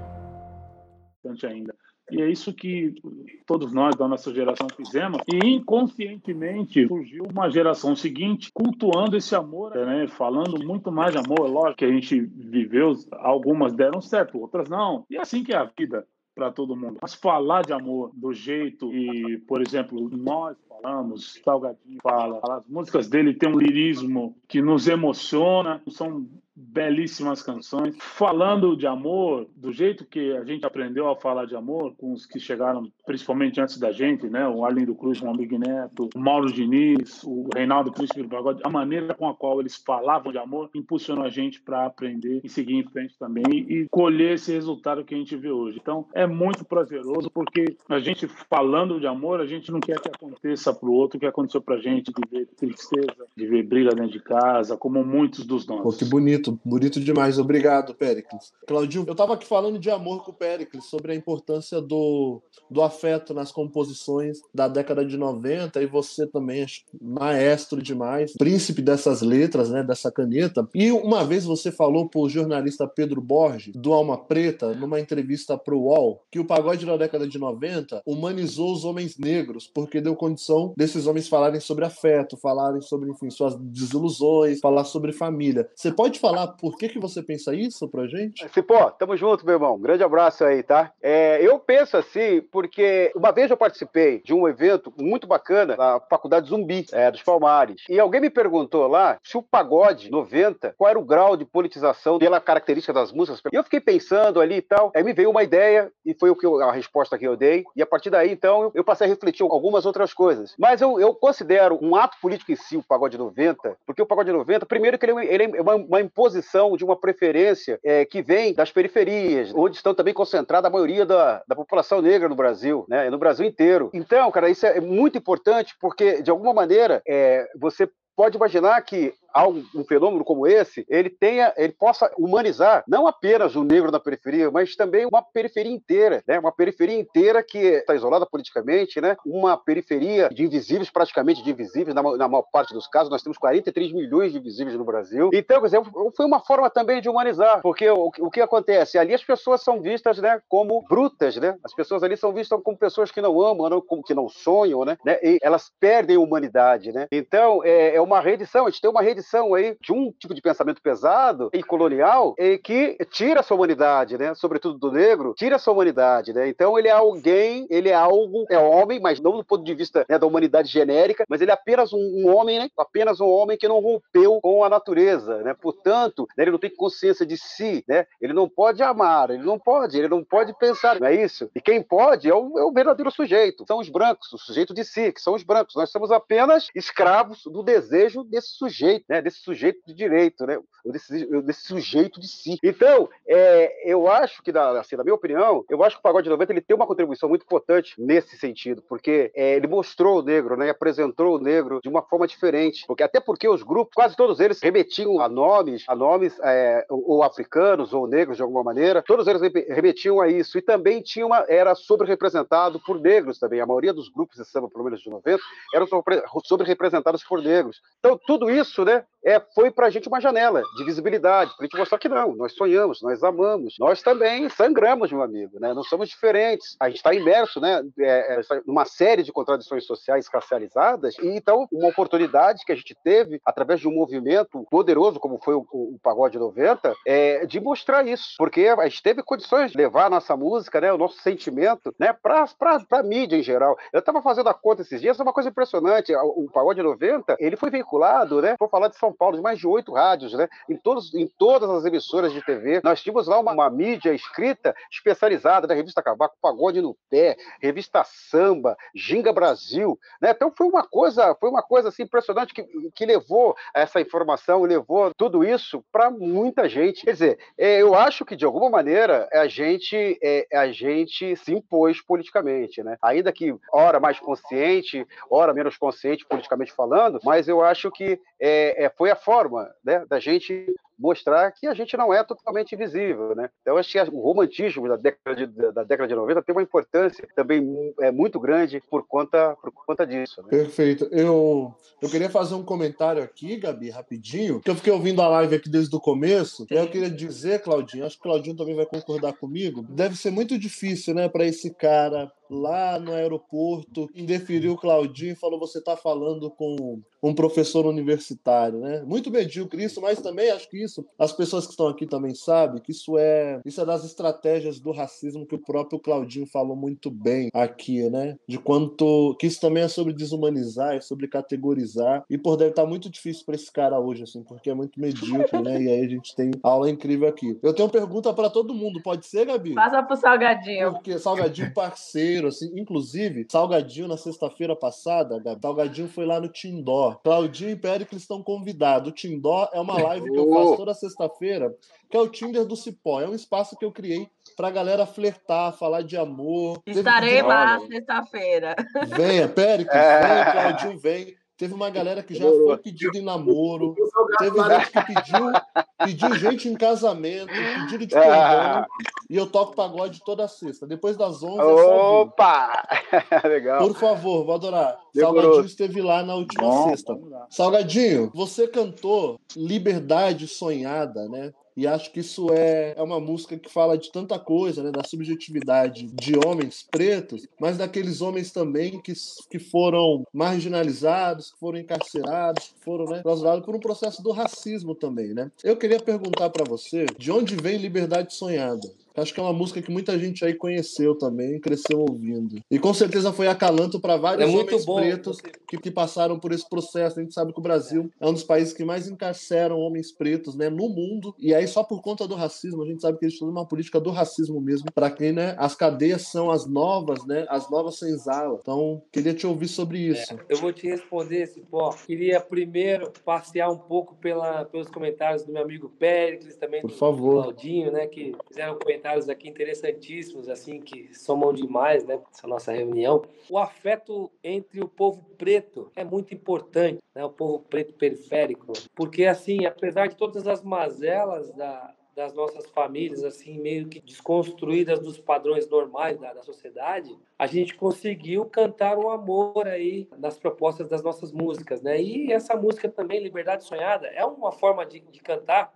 ainda. E é isso que todos nós da nossa geração fizemos. E inconscientemente surgiu uma geração seguinte cultuando esse amor, né? falando muito mais de amor. Lógico que a gente viveu, algumas deram certo, outras não. E é assim que é a vida para todo mundo. Mas falar de amor do jeito e, por exemplo, nós falamos, Salgadinho fala, as músicas dele têm um lirismo que nos emociona, são belíssimas canções, falando de amor, do jeito que a gente aprendeu a falar de amor, com os que chegaram principalmente antes da gente, né? O Arlindo Cruz, o Amigo Neto, o Mauro Diniz, o Reinaldo Príncipe do Pagode, a maneira com a qual eles falavam de amor impulsionou a gente para aprender e seguir em frente também e colher esse resultado que a gente vê hoje. Então, é muito prazeroso porque a gente falando de amor, a gente não quer que aconteça para o outro o que aconteceu para a gente de ver tristeza, de ver briga dentro de casa, como muitos dos nossos. Pô, que bonito, bonito demais. Obrigado, Péricles. Claudinho, eu estava aqui falando de amor com o Péricles, sobre a importância do, do afeto nas composições da década de 90, e você também, maestro demais, príncipe dessas letras, né, dessa caneta. E uma vez você falou para o jornalista Pedro Borges, do Alma Preta, numa entrevista para o UOL, que o pagode da década de 90 humanizou os homens negros, porque deu condição desses homens falarem sobre afeto, falarem sobre, enfim, suas desilusões, falar sobre família. Você pode falar falar por que, que você pensa isso pra gente? Cipó, tamo junto, meu irmão. Grande abraço aí, tá? É, eu penso assim, porque uma vez eu participei de um evento muito bacana na Faculdade Zumbi, é, dos Palmares. E alguém me perguntou lá se o pagode 90, qual era o grau de politização pela característica das músicas. E eu fiquei pensando ali e tal. Aí me veio uma ideia, e foi o que eu, a resposta que eu dei. E a partir daí, então, eu passei a refletir algumas outras coisas. Mas eu, eu considero um ato político em si o pagode 90, porque o pagode 90, primeiro que ele, é ele é uma, uma imposição de uma preferência é, que vem das periferias, onde estão também concentrada a maioria da, da população negra no Brasil, né? No Brasil inteiro. Então, cara, isso é muito importante porque, de alguma maneira, é, você pode imaginar que um fenômeno como esse, ele tenha, ele possa humanizar não apenas o negro na periferia, mas também uma periferia inteira, né? Uma periferia inteira que está isolada politicamente, né? Uma periferia de invisíveis, praticamente de invisíveis, na, na maior parte dos casos, nós temos 43 milhões de invisíveis no Brasil. Então, quer dizer, foi uma forma também de humanizar, porque o, o que acontece? Ali as pessoas são vistas, né, como brutas, né? As pessoas ali são vistas como pessoas que não amam, não, que não sonham, né? E elas perdem a humanidade, né? Então, é, é uma redição, a gente tem uma redição tradição aí de um tipo de pensamento pesado e colonial e que tira a sua humanidade, né? Sobretudo do negro, tira a sua humanidade, né? Então ele é alguém, ele é algo, é homem, mas não do ponto de vista né, da humanidade genérica, mas ele é apenas um, um, homem, né? Apenas um homem que não rompeu com a natureza, né? Portanto, né, ele não tem consciência de si, né? Ele não pode amar, ele não pode, ele não pode pensar, não é isso? E quem pode é o, é o verdadeiro sujeito, são os brancos, o sujeito de si, que são os brancos. Nós somos apenas escravos do desejo desse sujeito, né? Desse sujeito de direito, né? Desse, desse sujeito de si. Então, é, eu acho que, assim, na minha opinião, eu acho que o Pagode 90 ele tem uma contribuição muito importante nesse sentido, porque é, ele mostrou o negro, né? Apresentou o negro de uma forma diferente, porque até porque os grupos, quase todos eles remetiam a nomes, a nomes é, ou africanos ou negros de alguma maneira, todos eles remetiam a isso e também tinha uma era sobre representado por negros também. A maioria dos grupos de samba, pelo menos de 90, eram sobre representados por negros. Então tudo isso, né? É, foi para a gente uma janela de visibilidade, para a gente mostrar que não, nós sonhamos, nós amamos, nós também sangramos, meu amigo, né? não somos diferentes. A gente está imerso né, é, é, numa série de contradições sociais racializadas, e então uma oportunidade que a gente teve, através de um movimento poderoso, como foi o, o, o Pagode 90, é, de mostrar isso, porque a gente teve condições de levar a nossa música, né, o nosso sentimento, né, para a mídia em geral. Eu estava fazendo a conta esses dias, é uma coisa impressionante, o, o Pagode 90, ele foi veiculado, né, vou falar de São Paulo, de mais de oito rádios, né? Em, todos, em todas as emissoras de TV. Nós tínhamos lá uma, uma mídia escrita especializada, né? Revista Cavaco, Pagode no Pé, Revista Samba, Ginga Brasil, né? Então foi uma coisa, foi uma coisa assim, impressionante que, que levou essa informação, levou tudo isso para muita gente. Quer dizer, é, eu acho que de alguma maneira a gente, é, a gente se impôs politicamente, né? Ainda que hora mais consciente, hora menos consciente politicamente falando, mas eu acho que é, é foi a forma né, da gente mostrar que a gente não é totalmente invisível, né? Então, acho que o romantismo da década de, da década de 90 tem uma importância também é, muito grande por conta, por conta disso. Né? Perfeito. Eu, eu queria fazer um comentário aqui, Gabi, rapidinho, que eu fiquei ouvindo a live aqui desde o começo, e eu queria dizer, Claudinho, acho que Claudinho também vai concordar comigo, deve ser muito difícil, né, para esse cara lá no aeroporto, indeferiu o Claudinho e falou: você está falando com um professor universitário, né? Muito medíocre isso, mas também acho que isso, as pessoas que estão aqui também sabem que isso é, isso é das estratégias do racismo que o próprio Claudinho falou muito bem aqui, né? De quanto que isso também é sobre desumanizar, é sobre categorizar e por deve estar tá muito difícil para esse cara hoje assim, porque é muito medíocre, né? E aí a gente tem aula incrível aqui. Eu tenho uma pergunta para todo mundo, pode ser, Gabi? Passa pro Salgadinho. Porque Salgadinho parceiro assim. Inclusive, Salgadinho, na sexta-feira passada, Gabi, Salgadinho foi lá no Tindó. Claudinho e Péricles estão convidados. O Tindó é uma live que eu faço toda sexta-feira, que é o Tinder do Cipó. É um espaço que eu criei pra galera flertar, falar de amor. Estarei lá sexta-feira. Venha, Péricles, é. vem, Claudinho, vem. Teve uma galera que já foi pedido em namoro. Teve gente que pediu, pediu gente em casamento, pedido de perdão. Ah. E eu toco pagode toda sexta. Depois das 11 Opa! Legal. Por favor, vou adorar. Demorou. Salgadinho esteve lá na última Bom, sexta. Salgadinho, você cantou Liberdade Sonhada, né? E acho que isso é, é uma música que fala de tanta coisa, né? Da subjetividade de homens pretos, mas daqueles homens também que, que foram marginalizados, que foram encarcerados, que foram né, clausurados por um processo do racismo também, né? Eu queria perguntar para você, de onde vem Liberdade Sonhada? Acho que é uma música que muita gente aí conheceu também, cresceu ouvindo. E com certeza foi acalanto para vários é homens bom, pretos que, que, passaram por esse processo. A gente sabe que o Brasil é. é um dos países que mais encarceram homens pretos né, no mundo. E aí, só por conta do racismo, a gente sabe que existe toda uma política do racismo mesmo, para quem né, as cadeias são as novas, né, as novas senzala. Então, queria te ouvir sobre isso. É, eu vou te responder, Cipó. Queria primeiro passear um pouco pela, pelos comentários do meu amigo Péricles, também por do favor. Claudinho, né, que fizeram comentários comentários aqui interessantíssimos, assim, que somam demais, né, essa nossa reunião. O afeto entre o povo preto é muito importante, né, o povo preto periférico, porque, assim, apesar de todas as mazelas da, das nossas famílias, assim, meio que desconstruídas dos padrões normais da, da, sociedade, a gente conseguiu cantar o amor aí nas propostas das nossas músicas, né? E essa música também, Liberdade Sonhada, é uma forma de, de cantar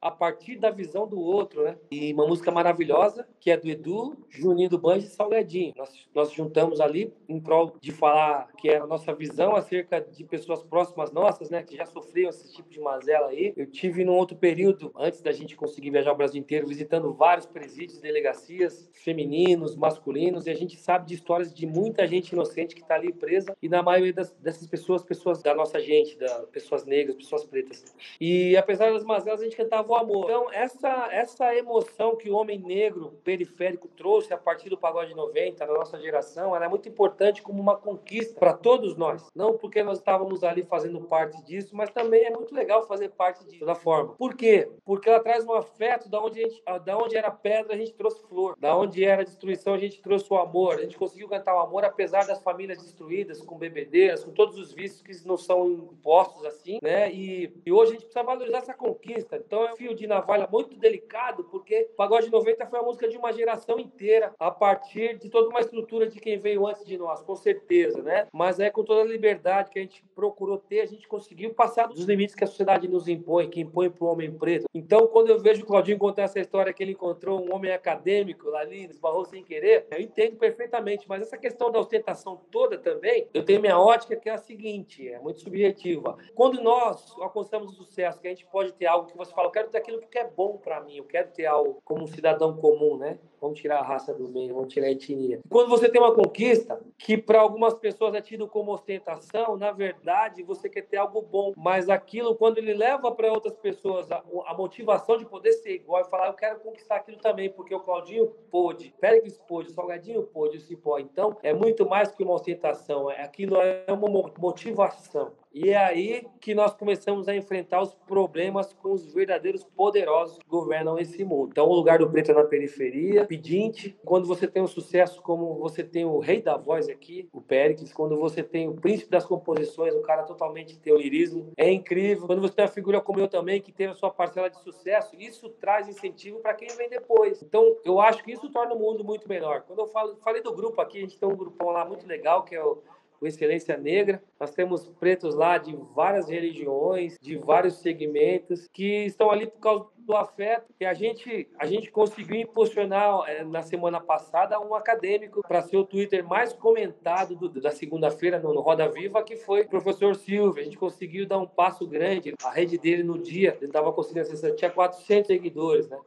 a partir da visão do outro, né? E uma música maravilhosa, que é do Edu, Juninho do Banjo e Salgadinho. Nós, nós juntamos ali em prol de falar que é a nossa visão acerca de pessoas próximas nossas, né? Que já sofriam esse tipo de mazela aí. Eu tive num outro período, antes da gente conseguir viajar o Brasil inteiro, visitando vários presídios, delegacias, femininos, masculinos, e a gente sabe de histórias de muita gente inocente que está ali presa, e na maioria das, dessas pessoas, pessoas da nossa gente, da, pessoas negras, pessoas pretas. E apesar das mazelas, a gente cantava o amor. Então, essa, essa emoção que o homem negro periférico trouxe a partir do pagode 90, na nossa geração, ela é muito importante como uma conquista para todos nós. Não porque nós estávamos ali fazendo parte disso, mas também é muito legal fazer parte disso da forma. Por quê? Porque ela traz um afeto da onde, gente, da onde era pedra, a gente trouxe flor. Da onde era destruição, a gente trouxe o amor. A gente conseguiu cantar o amor apesar das famílias destruídas, com bebedeiras, com todos os vícios que não são impostos assim, né? E, e hoje a gente precisa valorizar essa conquista. Então, é fio de navalha muito delicado, porque Pagode 90 foi a música de uma geração inteira, a partir de toda uma estrutura de quem veio antes de nós, com certeza, né? Mas é com toda a liberdade que a gente procurou ter, a gente conseguiu passar dos limites que a sociedade nos impõe, que impõe para o homem preto. Então, quando eu vejo o Claudinho contar essa história que ele encontrou um homem acadêmico lá ali, esbarrou sem querer, eu entendo perfeitamente, mas essa questão da ostentação toda também, eu tenho minha ótica que é a seguinte, é muito subjetiva. Quando nós alcançamos o sucesso, que a gente pode ter algo que você fala, eu quero ter aquilo que é bom para mim, eu quero ter algo como um cidadão comum, né? Vamos tirar a raça do meio, vamos tirar a etnia. Quando você tem uma conquista que para algumas pessoas é tido como ostentação, na verdade você quer ter algo bom, mas aquilo quando ele leva para outras pessoas a, a, motivação de poder ser igual e falar eu quero conquistar aquilo também, porque o Claudinho pôde, Pérez pôde, o Salgadinho pôde, o Cipó. Então é muito mais que uma ostentação, é aquilo é uma motivação. E é aí que nós começamos a enfrentar os problemas com os verdadeiros poderosos que governam esse mundo. Então, o lugar do preto é na periferia, pedinte. Quando você tem um sucesso como você tem o rei da voz aqui, o Péricles, quando você tem o príncipe das composições, o cara totalmente tem o lirismo, é incrível. Quando você tem uma figura como eu também, que teve a sua parcela de sucesso, isso traz incentivo para quem vem depois. Então, eu acho que isso torna o mundo muito melhor. Quando eu falo, falei do grupo aqui, a gente tem um grupão lá muito legal, que é o com Excelência Negra. Nós temos pretos lá de várias religiões, de vários segmentos, que estão ali por causa do afeto que a gente a gente conseguiu impulsionar é, na semana passada um acadêmico para ser o Twitter mais comentado do, da segunda-feira no, no, Roda Viva que foi o professor Silvio. A gente conseguiu dar um passo grande a rede dele no dia ele estava conseguindo acessar tinha 400 seguidores né?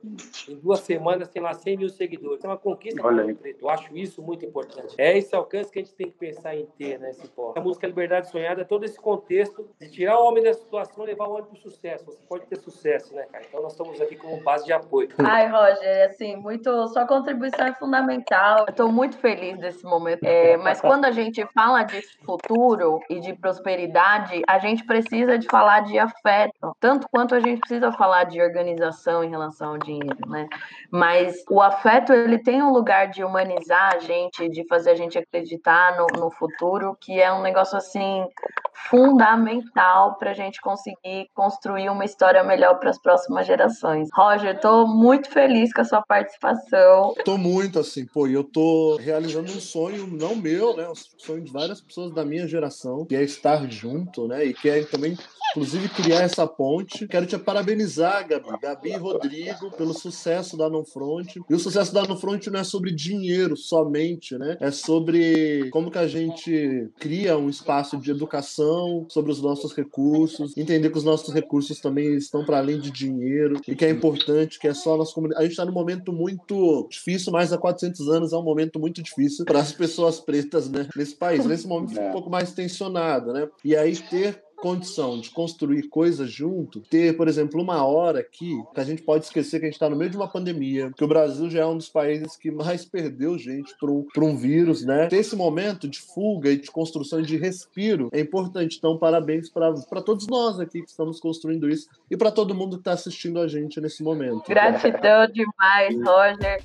Em duas semanas tem lá 100 mil seguidores. É uma conquista Olha preto eu acho isso muito importante. É esse alcance que a gente tem que pensar em ter né esse pó. a música Liberdade Sonhada é todo esse contexto de tirar o homem da situação e levar o homem para o sucesso. Você pode ter sucesso né cara? Então nós estamos estamos aqui como base de apoio. Ai, Roger, assim, muito, sua contribuição é fundamental. Estou muito feliz desse momento. É, mas quando a gente fala de futuro e de prosperidade, a gente precisa de falar de afeto, tanto quanto a gente precisa falar de organização em relação ao dinheiro, né? Mas o afeto ele tem um lugar de humanizar a gente, de fazer a gente acreditar no, no futuro, que é um negócio assim fundamental para a gente conseguir construir uma história melhor para as próximas gerações. Roger, tô muito feliz com a sua participação. Tô muito assim, pô, e eu tô realizando um sonho, não meu, né? Um sonho de várias pessoas da minha geração, que é estar junto, né? E que é também inclusive criar essa ponte. Quero te parabenizar, Gabi, Gabi e Rodrigo, pelo sucesso da No Front. E o sucesso da No Front não é sobre dinheiro somente, né? É sobre como que a gente cria um espaço de educação sobre os nossos recursos, entender que os nossos recursos também estão para além de dinheiro e que é importante, que é só a nossa comunidade. A gente está num momento muito difícil, mas há 400 anos é um momento muito difícil para as pessoas pretas, né? Nesse país. Nesse momento é. um pouco mais tensionado, né? E aí ter condição de construir coisas junto, ter, por exemplo, uma hora aqui, que a gente pode esquecer que a gente está no meio de uma pandemia, que o Brasil já é um dos países que mais perdeu gente para um, um vírus, né? Ter esse momento de fuga e de construção de respiro é importante. Então, parabéns para todos nós aqui que estamos construindo isso e para todo mundo que está assistindo a gente nesse momento. Gratidão demais, Roger.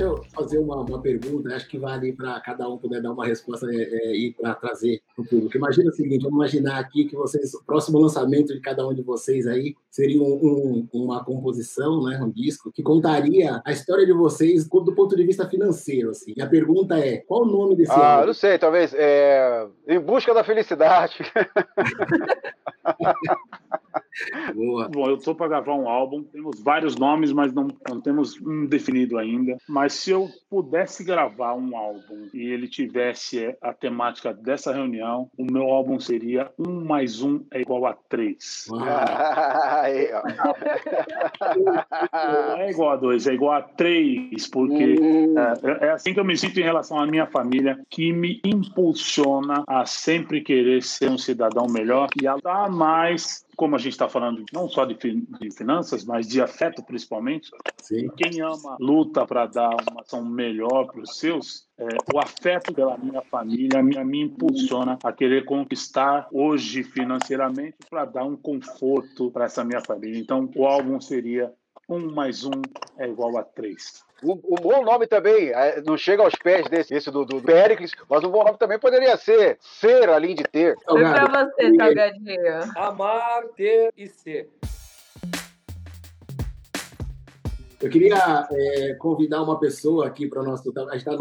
Deixa eu fazer uma, uma pergunta, acho que vale para cada um poder dar uma resposta é, é, e para trazer para o público. Imagina o seguinte, vamos imaginar aqui que vocês, o próximo lançamento de cada um de vocês aí seria um, um, uma composição, né, um disco, que contaria a história de vocês do ponto de vista financeiro. Assim. E a pergunta é, qual o nome desse Ah, álbum? não sei, talvez é... Em Busca da Felicidade. Boa. Bom, eu estou para gravar um álbum, temos vários nomes, mas não, não temos um definido ainda. Mas se eu pudesse gravar um álbum e ele tivesse a temática dessa reunião, o meu álbum seria um mais um é igual a três. é igual a dois, é igual a três, porque uhum. é, é assim que eu me sinto em relação à minha família, que me impulsiona a sempre querer ser um cidadão melhor e a dar mais como a gente está falando não só de, de, finanças, mas de afeto principalmente, Sim. quem ama luta para dar uma ação melhor para os seus, é, o afeto pela minha família me, me impulsiona a querer conquistar hoje financeiramente para dar um conforto para essa minha família. Então, o álbum seria um mais um é igual a três. Um, um, bom nome também, é, não chega aos pés desse, desse do, do, Pericles, mas um bom nome também poderia ser ser além de ter. Foi pra você, Salgadinho. Amar, ter e ser. Eu queria é, convidar uma pessoa aqui para o nosso. A gente está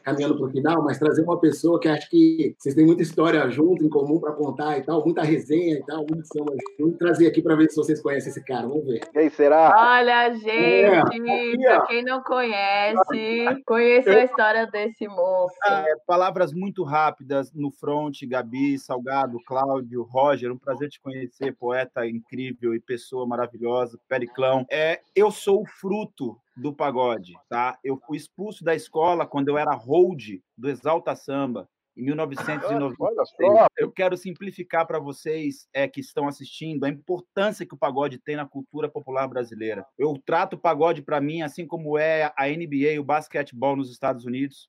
caminhando para o final, mas trazer uma pessoa que acho que vocês têm muita história junto, em comum para contar e tal, muita resenha e tal, muito samba junto. Trazer aqui para ver se vocês conhecem esse cara. Vamos ver. Quem será? Olha, gente, é, para quem não conhece, conheça a história desse moço. É, palavras muito rápidas no front, Gabi, Salgado, Cláudio, Roger. Um prazer te conhecer, poeta incrível e pessoa maravilhosa, Periclão. É, eu sou o fruto fruto do pagode, tá? Eu fui expulso da escola quando eu era hold do Exalta Samba, em 1996. Eu quero simplificar para vocês é, que estão assistindo a importância que o pagode tem na cultura popular brasileira. Eu trato o pagode para mim assim como é a NBA, o basquetebol nos Estados Unidos,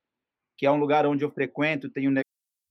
que é um lugar onde eu frequento, tenho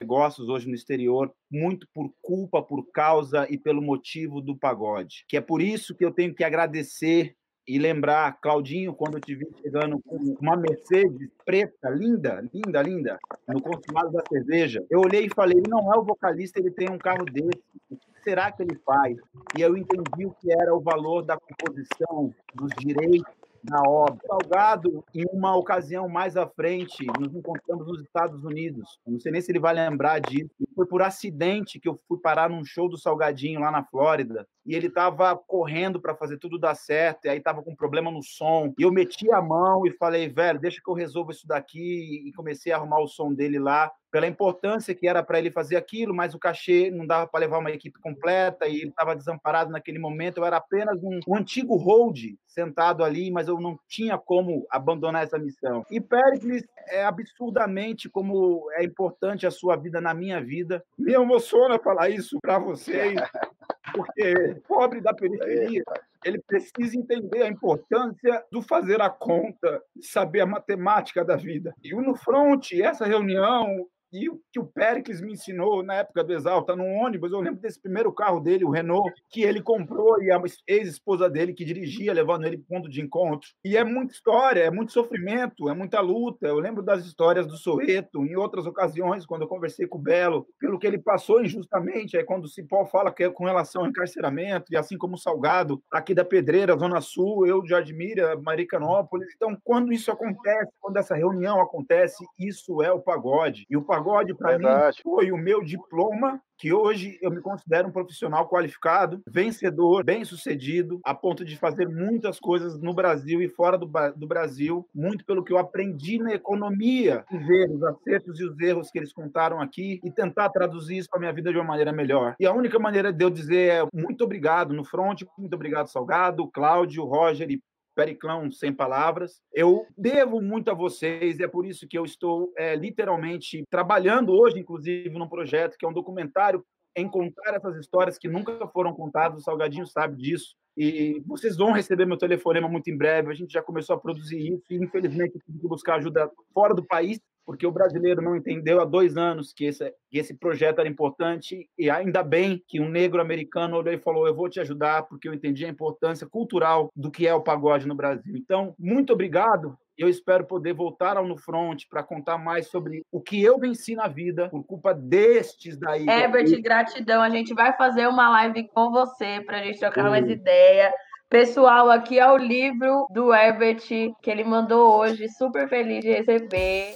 Negócios hoje no exterior muito por culpa, por causa e pelo motivo do pagode. Que é por isso que eu tenho que agradecer e lembrar, Claudinho, quando eu te vi chegando com uma Mercedes preta, linda, linda, linda, no consumado da cerveja, eu olhei e falei, não é o vocalista, ele tem um carro desse. O que será que ele faz? E eu entendi o que era o valor da composição, dos direitos, na obra. Salgado, em uma ocasião mais à frente, nos encontramos nos Estados Unidos. Não sei nem se ele vai lembrar disso. Foi por acidente que eu fui parar num show do Salgadinho lá na Flórida. E ele estava correndo para fazer tudo dar certo, e aí estava com problema no som. E eu meti a mão e falei, velho, deixa que eu resolvo isso daqui. E comecei a arrumar o som dele lá pela importância que era para ele fazer aquilo, mas o cachê não dava para levar uma equipe completa e ele estava desamparado naquele momento. Eu era apenas um, um, antigo hold sentado ali, mas eu não tinha como abandonar essa missão. E Pericles é absurdamente como é importante a sua vida na minha vida. Me emociona falar isso para vocês, porque pobre da periferia, ele precisa entender a importância do fazer a conta, saber a matemática da vida. E o No Front, essa reunião, e o que o Pericles me ensinou na época do Exalta, no ônibus, eu lembro desse primeiro carro dele, o Renault, que ele comprou e a ex-esposa dele que dirigia, levando ele para o ponto de encontro. E é muita história, é muito sofrimento, é muita luta. Eu lembro das histórias do Soeto, em outras ocasiões, quando eu conversei com o Belo, pelo que ele passou injustamente, é quando o Cipó fala que é com relação ao encarceramento, e assim como o Salgado, aqui da Pedreira, Zona Sul, eu de Admira, Maricanópolis. Então, quando isso acontece, quando essa reunião acontece, isso é o pagode. E o pagode pagode, para mim, foi o meu diploma, que hoje eu me considero um profissional qualificado, vencedor, bem-sucedido, a ponto de fazer muitas coisas no Brasil e fora do, do Brasil, muito pelo que eu aprendi na economia, e ver os acertos e os erros que eles contaram aqui e tentar traduzir isso para minha vida de uma maneira melhor. E a única maneira de eu dizer é muito obrigado no front, muito obrigado Salgado, Cláudio, Roger e Periclão sem palavras. Eu devo muito a vocês, é por isso que eu estou é, literalmente trabalhando hoje, inclusive, num projeto que é um documentário em contar essas histórias que nunca foram contadas. O Salgadinho sabe disso. E vocês vão receber meu telefonema muito em breve. A gente já começou a produzir isso e, infelizmente, tive que buscar ajuda fora do país porque o brasileiro não entendeu há dois anos que esse, que esse projeto era importante e ainda bem que um negro americano olhou e falou: Eu vou te ajudar, porque eu entendi a importância cultural do que é o pagode no Brasil. Então, muito obrigado. Eu espero poder voltar ao No Front para contar mais sobre o que eu venci na vida por culpa destes daí. Herbert, gratidão. A gente vai fazer uma live com você para a gente trocar uhum. mais ideia. Pessoal, aqui é o livro do Herbert que ele mandou hoje. Super feliz de receber.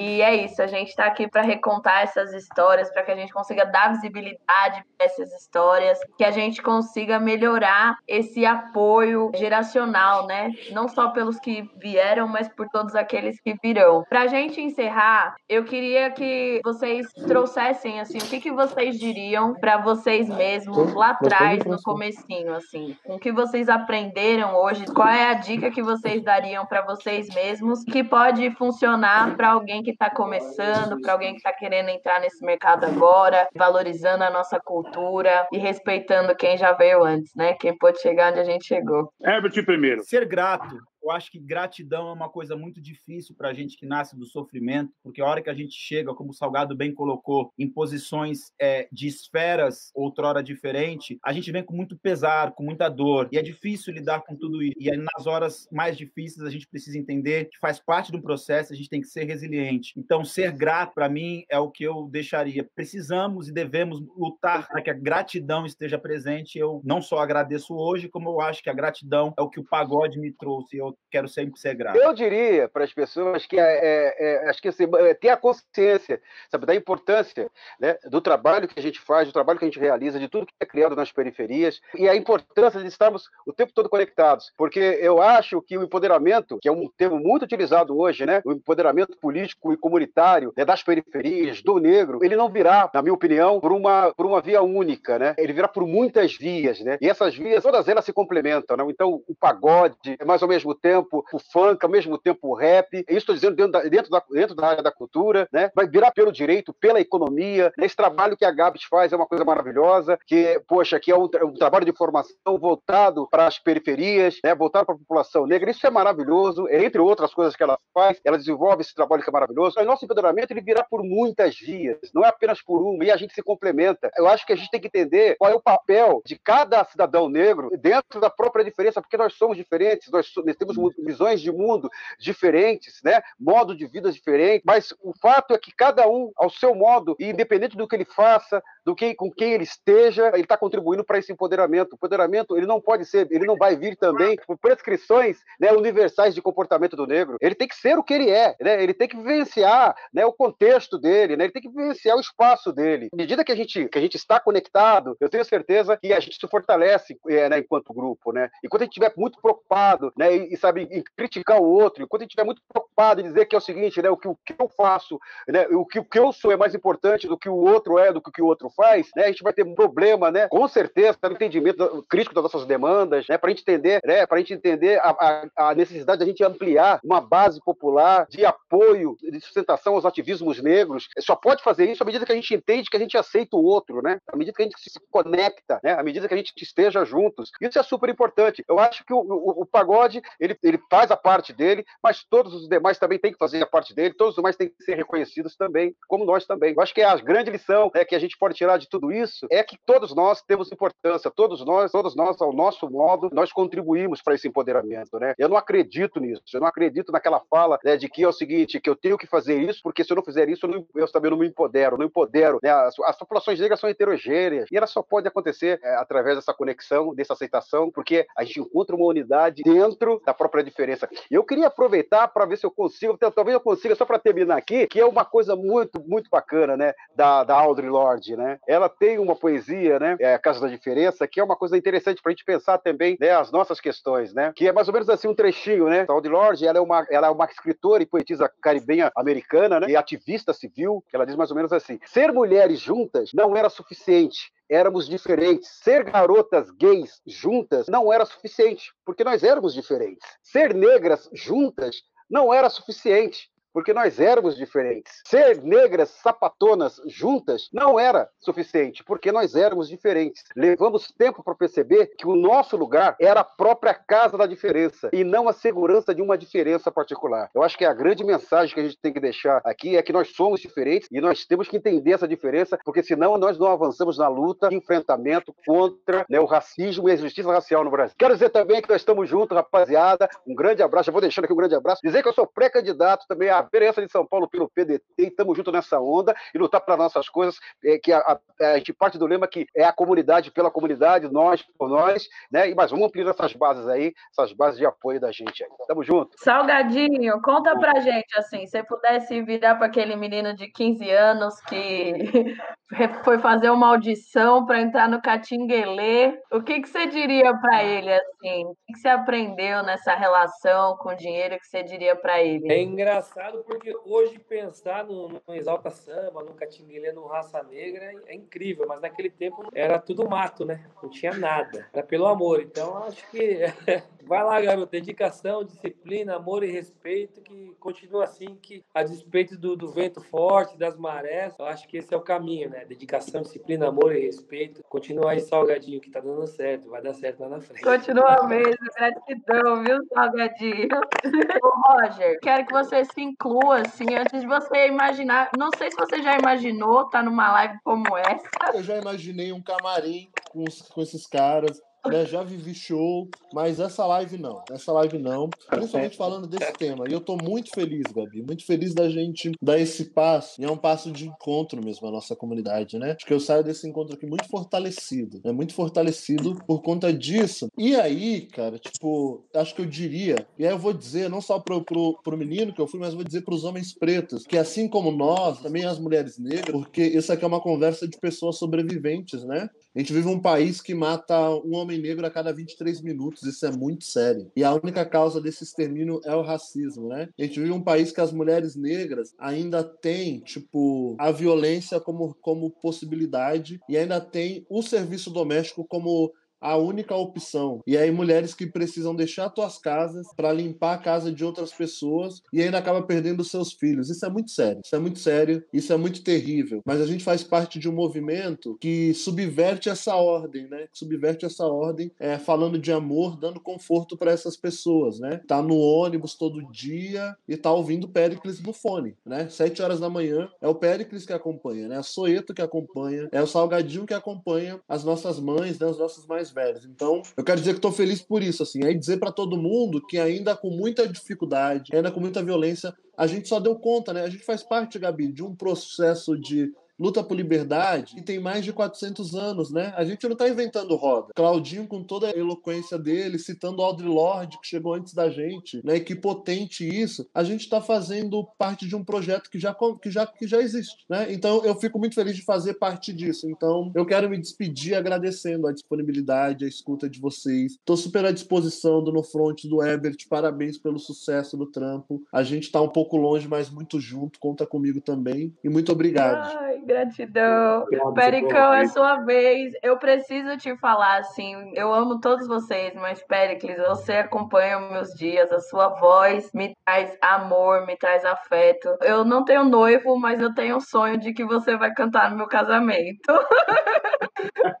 E é isso, a gente está aqui para recontar essas histórias, para que a gente consiga dar visibilidade para essas histórias, que a gente consiga melhorar esse apoio geracional, né? Não só pelos que vieram, mas por todos aqueles que virão. Para a gente encerrar, eu queria que vocês trouxessem assim, o que, que vocês diriam para vocês mesmos lá atrás, no comecinho, assim, o que vocês aprenderam hoje, qual é a dica que vocês dariam para vocês mesmos que pode funcionar para alguém que que está começando, para alguém que está querendo entrar nesse mercado agora, valorizando a nossa cultura e respeitando quem já veio antes, né? Quem pôde chegar onde a gente chegou. Herbert primeiro. Ser grato eu acho que gratidão é uma coisa muito difícil para a gente que nasce do sofrimento, porque a hora que a gente chega, como o Salgado bem colocou, em posições é, de esferas outrora diferente, a gente vem com muito pesar, com muita dor, e é difícil lidar com tudo isso. E nas horas mais difíceis, a gente precisa entender que faz parte do processo, a gente tem que ser resiliente. Então, ser grato, para mim, é o que eu deixaria. Precisamos e devemos lutar para que a gratidão esteja presente. Eu não só agradeço hoje, como eu acho que a gratidão é o que o pagode me trouxe. Eu quero sempre ser grato. Eu diria para as pessoas que é, é, é, acho que assim, é, ter a consciência sabe, da importância né, do trabalho que a gente faz, do trabalho que a gente realiza, de tudo que é criado nas periferias e a importância de estarmos o tempo todo conectados, porque eu acho que o empoderamento, que é um termo muito utilizado hoje, né, o empoderamento político e comunitário né, das periferias, do negro, ele não virá, na minha opinião, por uma por uma via única, né? Ele virá por muitas vias, né? E essas vias, todas elas se complementam, né? Então, o pagode, é mais ao mesmo tempo o funk, ao mesmo tempo o rap. Isso estou dizendo dentro da, dentro, da, dentro da área da cultura, né? Vai virar pelo direito, pela economia. Esse trabalho que a Gabs faz é uma coisa maravilhosa, que, poxa, que é um, um trabalho de formação voltado para as periferias, né? voltado para a população negra. Isso é maravilhoso, entre outras coisas que ela faz. Ela desenvolve esse trabalho que é maravilhoso. O nosso empoderamento ele virá por muitas vias, não é apenas por uma, e a gente se complementa. Eu acho que a gente tem que entender qual é o papel de cada cidadão negro dentro da própria diferença, porque nós somos diferentes, nós temos temos visões de mundo diferentes, né? Modo de vida diferente, mas o fato é que cada um, ao seu modo, e independente do que ele faça, do que com quem ele esteja, ele está contribuindo para esse empoderamento. O empoderamento ele não pode ser, ele não vai vir também por prescrições né, universais de comportamento do negro. Ele tem que ser o que ele é, né? Ele tem que vivenciar né, o contexto dele, né? Ele tem que vivenciar o espaço dele. À medida que a gente que a gente está conectado, eu tenho certeza que a gente se fortalece é, né, enquanto grupo, né? Enquanto a gente estiver muito preocupado, né, e, sabe, em criticar o outro, enquanto a gente estiver muito preocupado em dizer que é o seguinte, né, o que, o que eu faço, né, o que o que eu sou é mais importante do que o outro é, do que o que o outro faz, né? A gente vai ter um problema, né? Com certeza, no entendimento crítico das nossas demandas, né? Para entender, né? Para a gente entender a, a, a necessidade da gente ampliar uma base popular de apoio, de sustentação aos ativismos negros. Só pode fazer isso à medida que a gente entende que a gente aceita o outro, né? À medida que a gente se conecta, né? À medida que a gente esteja juntos. Isso é super importante. Eu acho que o, o, o pagode ele, ele faz a parte dele, mas todos os demais também têm que fazer a parte dele. Todos os demais têm que ser reconhecidos também, como nós também. Eu acho que é a grande lição né, que a gente pode tirar de tudo isso é que todos nós temos importância, todos nós, todos nós, ao nosso modo, nós contribuímos para esse empoderamento, né? Eu não acredito nisso, eu não acredito naquela fala né, de que é o seguinte, que eu tenho que fazer isso, porque se eu não fizer isso, eu, não, eu também não me empodero, não empodero. Né? As, as, populações negras são heterogêneas e ela só pode acontecer é, através dessa conexão, dessa aceitação, porque a gente encontra uma unidade dentro da própria diferença. Eu queria aproveitar para ver se eu consigo, talvez eu consiga, só para terminar aqui, que é uma coisa muito, muito bacana, né, da, da Audre Lorde, né? Ela tem uma poesia, né, é, Casa da Diferença, que é uma coisa interessante para a gente pensar também, né, as nossas questões, né? Que é mais ou menos assim um trechinho, né? A Audre Lorde, ela é uma, ela é uma escritora e poetisa caribenha americana, né? E ativista civil, que ela diz mais ou menos assim: ser mulheres juntas não era suficiente éramos diferentes. Ser garotas gays juntas não era suficiente, porque nós éramos diferentes. Ser negras juntas não era suficiente, porque nós éramos diferentes. Ser negras sapatonas juntas não era suficiente, porque nós éramos diferentes. Levamos tempo para perceber que o nosso lugar era a própria casa da diferença e não a segurança de uma diferença particular. Eu acho que a grande mensagem que a gente tem que deixar aqui é que nós somos diferentes e nós temos que entender essa diferença, porque senão nós não avançamos na luta de enfrentamento contra né, o racismo e a injustiça racial no Brasil. Quero dizer também que nós estamos juntos, rapaziada. Um grande abraço. Já vou deixando aqui um grande abraço. Dizer que eu sou pré-candidato também a a vereança de São Paulo pelo PDT, e estamos juntos nessa onda e lutar para nossas coisas, é, que a, a, a, gente parte do lema que é a comunidade pela comunidade, nós por nós, né? E mas vamos ampliar essas bases aí, essas bases de apoio da gente aí. Tamo junto. Salgadinho, conta pra gente assim, se pudesse virar para aquele menino de 15 anos que foi fazer uma audição para entrar no Catinguelê, o que que você diria para ele assim? O que, que você aprendeu nessa relação com o dinheiro que você diria para ele? É engraçado engraçado porque hoje pensar no, no Exalta Samba, no Catinguelê, no Raça Negra é, é, incrível, mas naquele tempo era tudo mato, né? Não tinha nada. Era pelo amor. Então acho que vai lá, garoto. Dedicação, disciplina, amor e respeito, que continua assim, que a despeito do, do vento forte, das marés, eu acho que esse é o caminho, né? Dedicação, disciplina, amor e respeito. Continua aí, Salgadinho, que tá dando certo. Vai dar certo lá na frente. Continua mesmo. Gratidão, viu, Salgadinho? Ô, Roger, quero que você se inclua, assim, antes de você imaginar. Não sei se você já imaginou estar tá numa live como essa. Eu já imaginei um camarim com, com esses caras né? Já vivi show, mas essa live não. Essa live não. Principalmente falando desse tema. E eu tô muito feliz, Gabi. Muito feliz da gente dar esse passo. E é um passo de encontro mesmo à nossa comunidade, né? Acho que eu saio desse encontro aqui muito fortalecido. Né? Muito fortalecido por conta disso. E aí, cara, tipo, acho que eu diria, e aí eu vou dizer, não só pro, pro, pro menino que eu fui, mas vou dizer pros homens pretos, que assim como nós, também as mulheres negras, porque isso aqui é uma conversa de pessoas sobreviventes, né? A gente vive um país que mata um homem negro a cada 23 minutos, isso é muito sério. E a única causa desse extermínio é o racismo, né? A gente vive um país que as mulheres negras ainda têm, tipo, a violência como, como possibilidade e ainda tem o serviço doméstico como a única opção. E aí mulheres que precisam deixar suas casas para limpar a casa de outras pessoas e ainda acaba perdendo seus filhos. Isso é muito sério. Isso é muito sério. Isso é muito terrível. Mas a gente faz parte de um movimento que subverte essa ordem, né? Que subverte essa ordem, é, falando de amor, dando conforto para essas pessoas, né? Tá no ônibus todo dia e tá ouvindo Péricles no fone, né? Sete horas da manhã é o Péricles que acompanha, né? É a Soeto que acompanha, é o Salgadinho que acompanha as nossas mães, né? Os nossos mais velhos. Então, eu quero dizer que estou feliz por isso, assim. Aí dizer para todo mundo que ainda com muita dificuldade, ainda com muita violência, a gente só deu conta, né? A gente faz parte, Gabi, de um processo de luta por liberdade e tem mais de 400 anos, né? A gente não está inventando roda. Claudinho, com toda a eloquência dele, citando Audre Lorde, que chegou antes da gente, né? E que potente isso. A gente está fazendo parte de um projeto que já, que, já, que já existe, né? Então, eu fico muito feliz de fazer parte disso. Então, eu quero me despedir agradecendo a disponibilidade, a escuta de vocês. Estou super à disposição do No Front, do Ebert. Parabéns pelo sucesso do trampo. A gente está um pouco longe, mas muito junto. Conta comigo também. E muito obrigado. Ai, gratidão. Pericão, é sua vez. Eu preciso te falar, assim, eu amo todos vocês, mas Pericles, você acompanha meus dias, a sua voz me traz amor, me traz afeto. Eu não tenho noivo, mas eu tenho um sonho de que você vai cantar no meu casamento.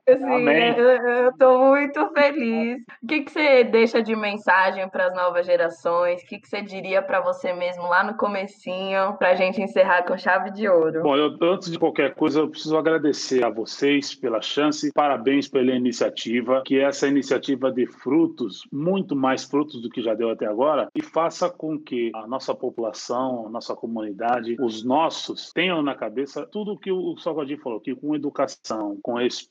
assim, eu, tô muito feliz. O que, que você deixa de mensagem para as novas gerações? O que, que você diria para você mesmo lá no comecinho, pra gente encerrar com chave de ouro? Bom, eu, antes de qualquer coisa, eu preciso agradecer a vocês pela chance, parabéns pela iniciativa, que essa iniciativa dê frutos, muito mais frutos do que já deu até agora, e faça com que a nossa população, a nossa comunidade, os nossos, tenham na cabeça tudo o que o Salvador falou, que com educação, com respeito,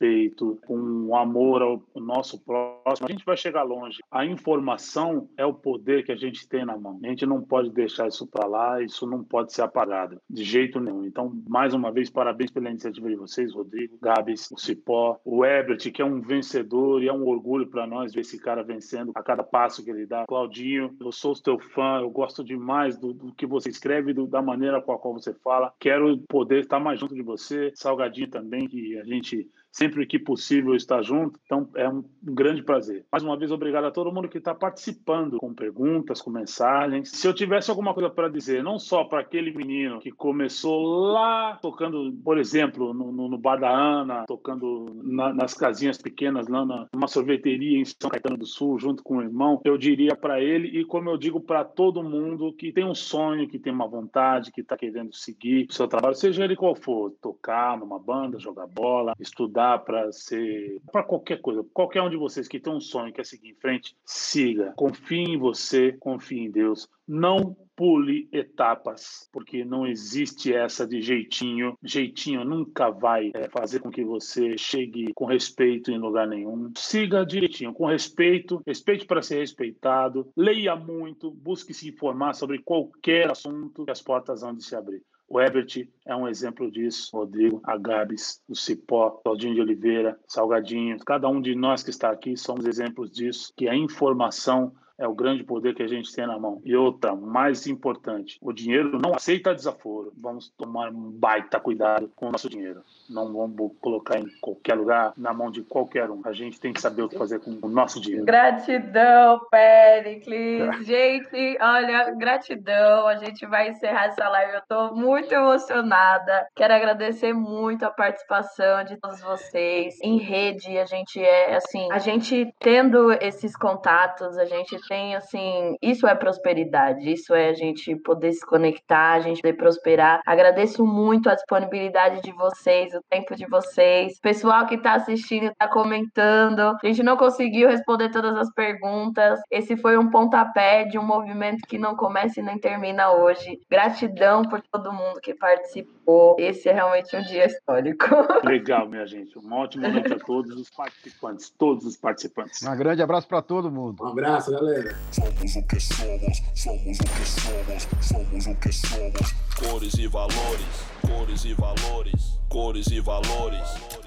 com amor ao nosso próximo, a gente vai chegar longe. A informação é o poder que a gente tem na mão. A gente não pode deixar isso para lá, isso não pode ser apagado, de jeito nenhum. Então, mais uma vez, parabéns pela iniciativa de vocês, Rodrigo, Gabs, o Cipó, o Ebert, que é um vencedor e é um orgulho para nós ver esse cara vencendo a cada passo que ele dá. Claudinho, eu sou teu fã, eu gosto demais do, do que você escreve, do, da maneira com a qual você fala. Quero poder estar mais junto de você. Salgadinho também, que a gente sempre que possível está junto. Então é um grande prazer. Mais uma vez, obrigado a todo mundo que está participando com perguntas, com mensagens. Se eu tivesse alguma coisa para dizer, não só para aquele menino que começou lá tocando, por exemplo, no, no, no Bar da Ana, tocando na, nas casinhas pequenas lá na, numa sorveteria em São Caetano do Sul, junto com o irmão, eu diria para ele e como eu digo para todo mundo que tem um sonho, que tem uma vontade, que está querendo seguir o seu trabalho, seja ele qual for, tocar numa banda, jogar bola, estudar para ser para qualquer coisa. Qualquer um de vocês que tem um sonho quer seguir em frente, siga. Confie em você, confie em Deus. Não pule etapas, porque não existe essa de jeitinho. Jeitinho nunca vai é, fazer com que você chegue com respeito em lugar nenhum. Siga direitinho, com respeito, respeite para ser respeitado, leia muito, busque se informar sobre qualquer assunto que as portas vão de se abrir. O Ebert é um exemplo disso, Rodrigo, a Gabs, o Cipó, Claudinho de Oliveira, Salgadinho, cada um de nós que está aqui somos exemplos disso, que a informação é o grande poder que a gente tem na mão. E outra, mais importante, o dinheiro não aceita desaforo. Vamos tomar um baita cuidado com o nosso dinheiro. Não vamos colocar em qualquer lugar, na mão de qualquer um. A gente tem que saber o que fazer com o nosso dinheiro. Gratidão, Pericles. Gente, olha, gratidão. A gente vai encerrar essa live. Eu estou muito emocionada. Quero agradecer muito a participação de todos vocês. Em rede, a gente é assim, a gente tendo esses contatos, a gente tem assim, isso é prosperidade, isso é a gente poder se conectar, a gente poder prosperar. Agradeço muito a disponibilidade de vocês, o tempo de vocês, pessoal que está assistindo, está comentando. A gente não conseguiu responder todas as perguntas. Esse foi um pontapé de um movimento que não começa e nem termina hoje. Gratidão por todo mundo que participou. Esse é realmente um dia histórico. Legal, minha gente. Um ótimo noite a todos os participantes, todos os participantes. Um grande abraço para todo mundo. Um abraço, galera. Somos o que somos, somos o que somos, somos o que somos. Cores e valores, cores e valores, cores e valores.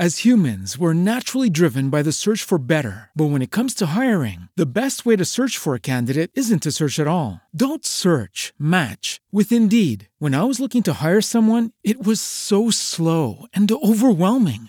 As humans, we're naturally driven by the search for better. But when it comes to hiring, the best way to search for a candidate isn't to search at all. Don't search, match with Indeed. When I was looking to hire someone, it was so slow and overwhelming.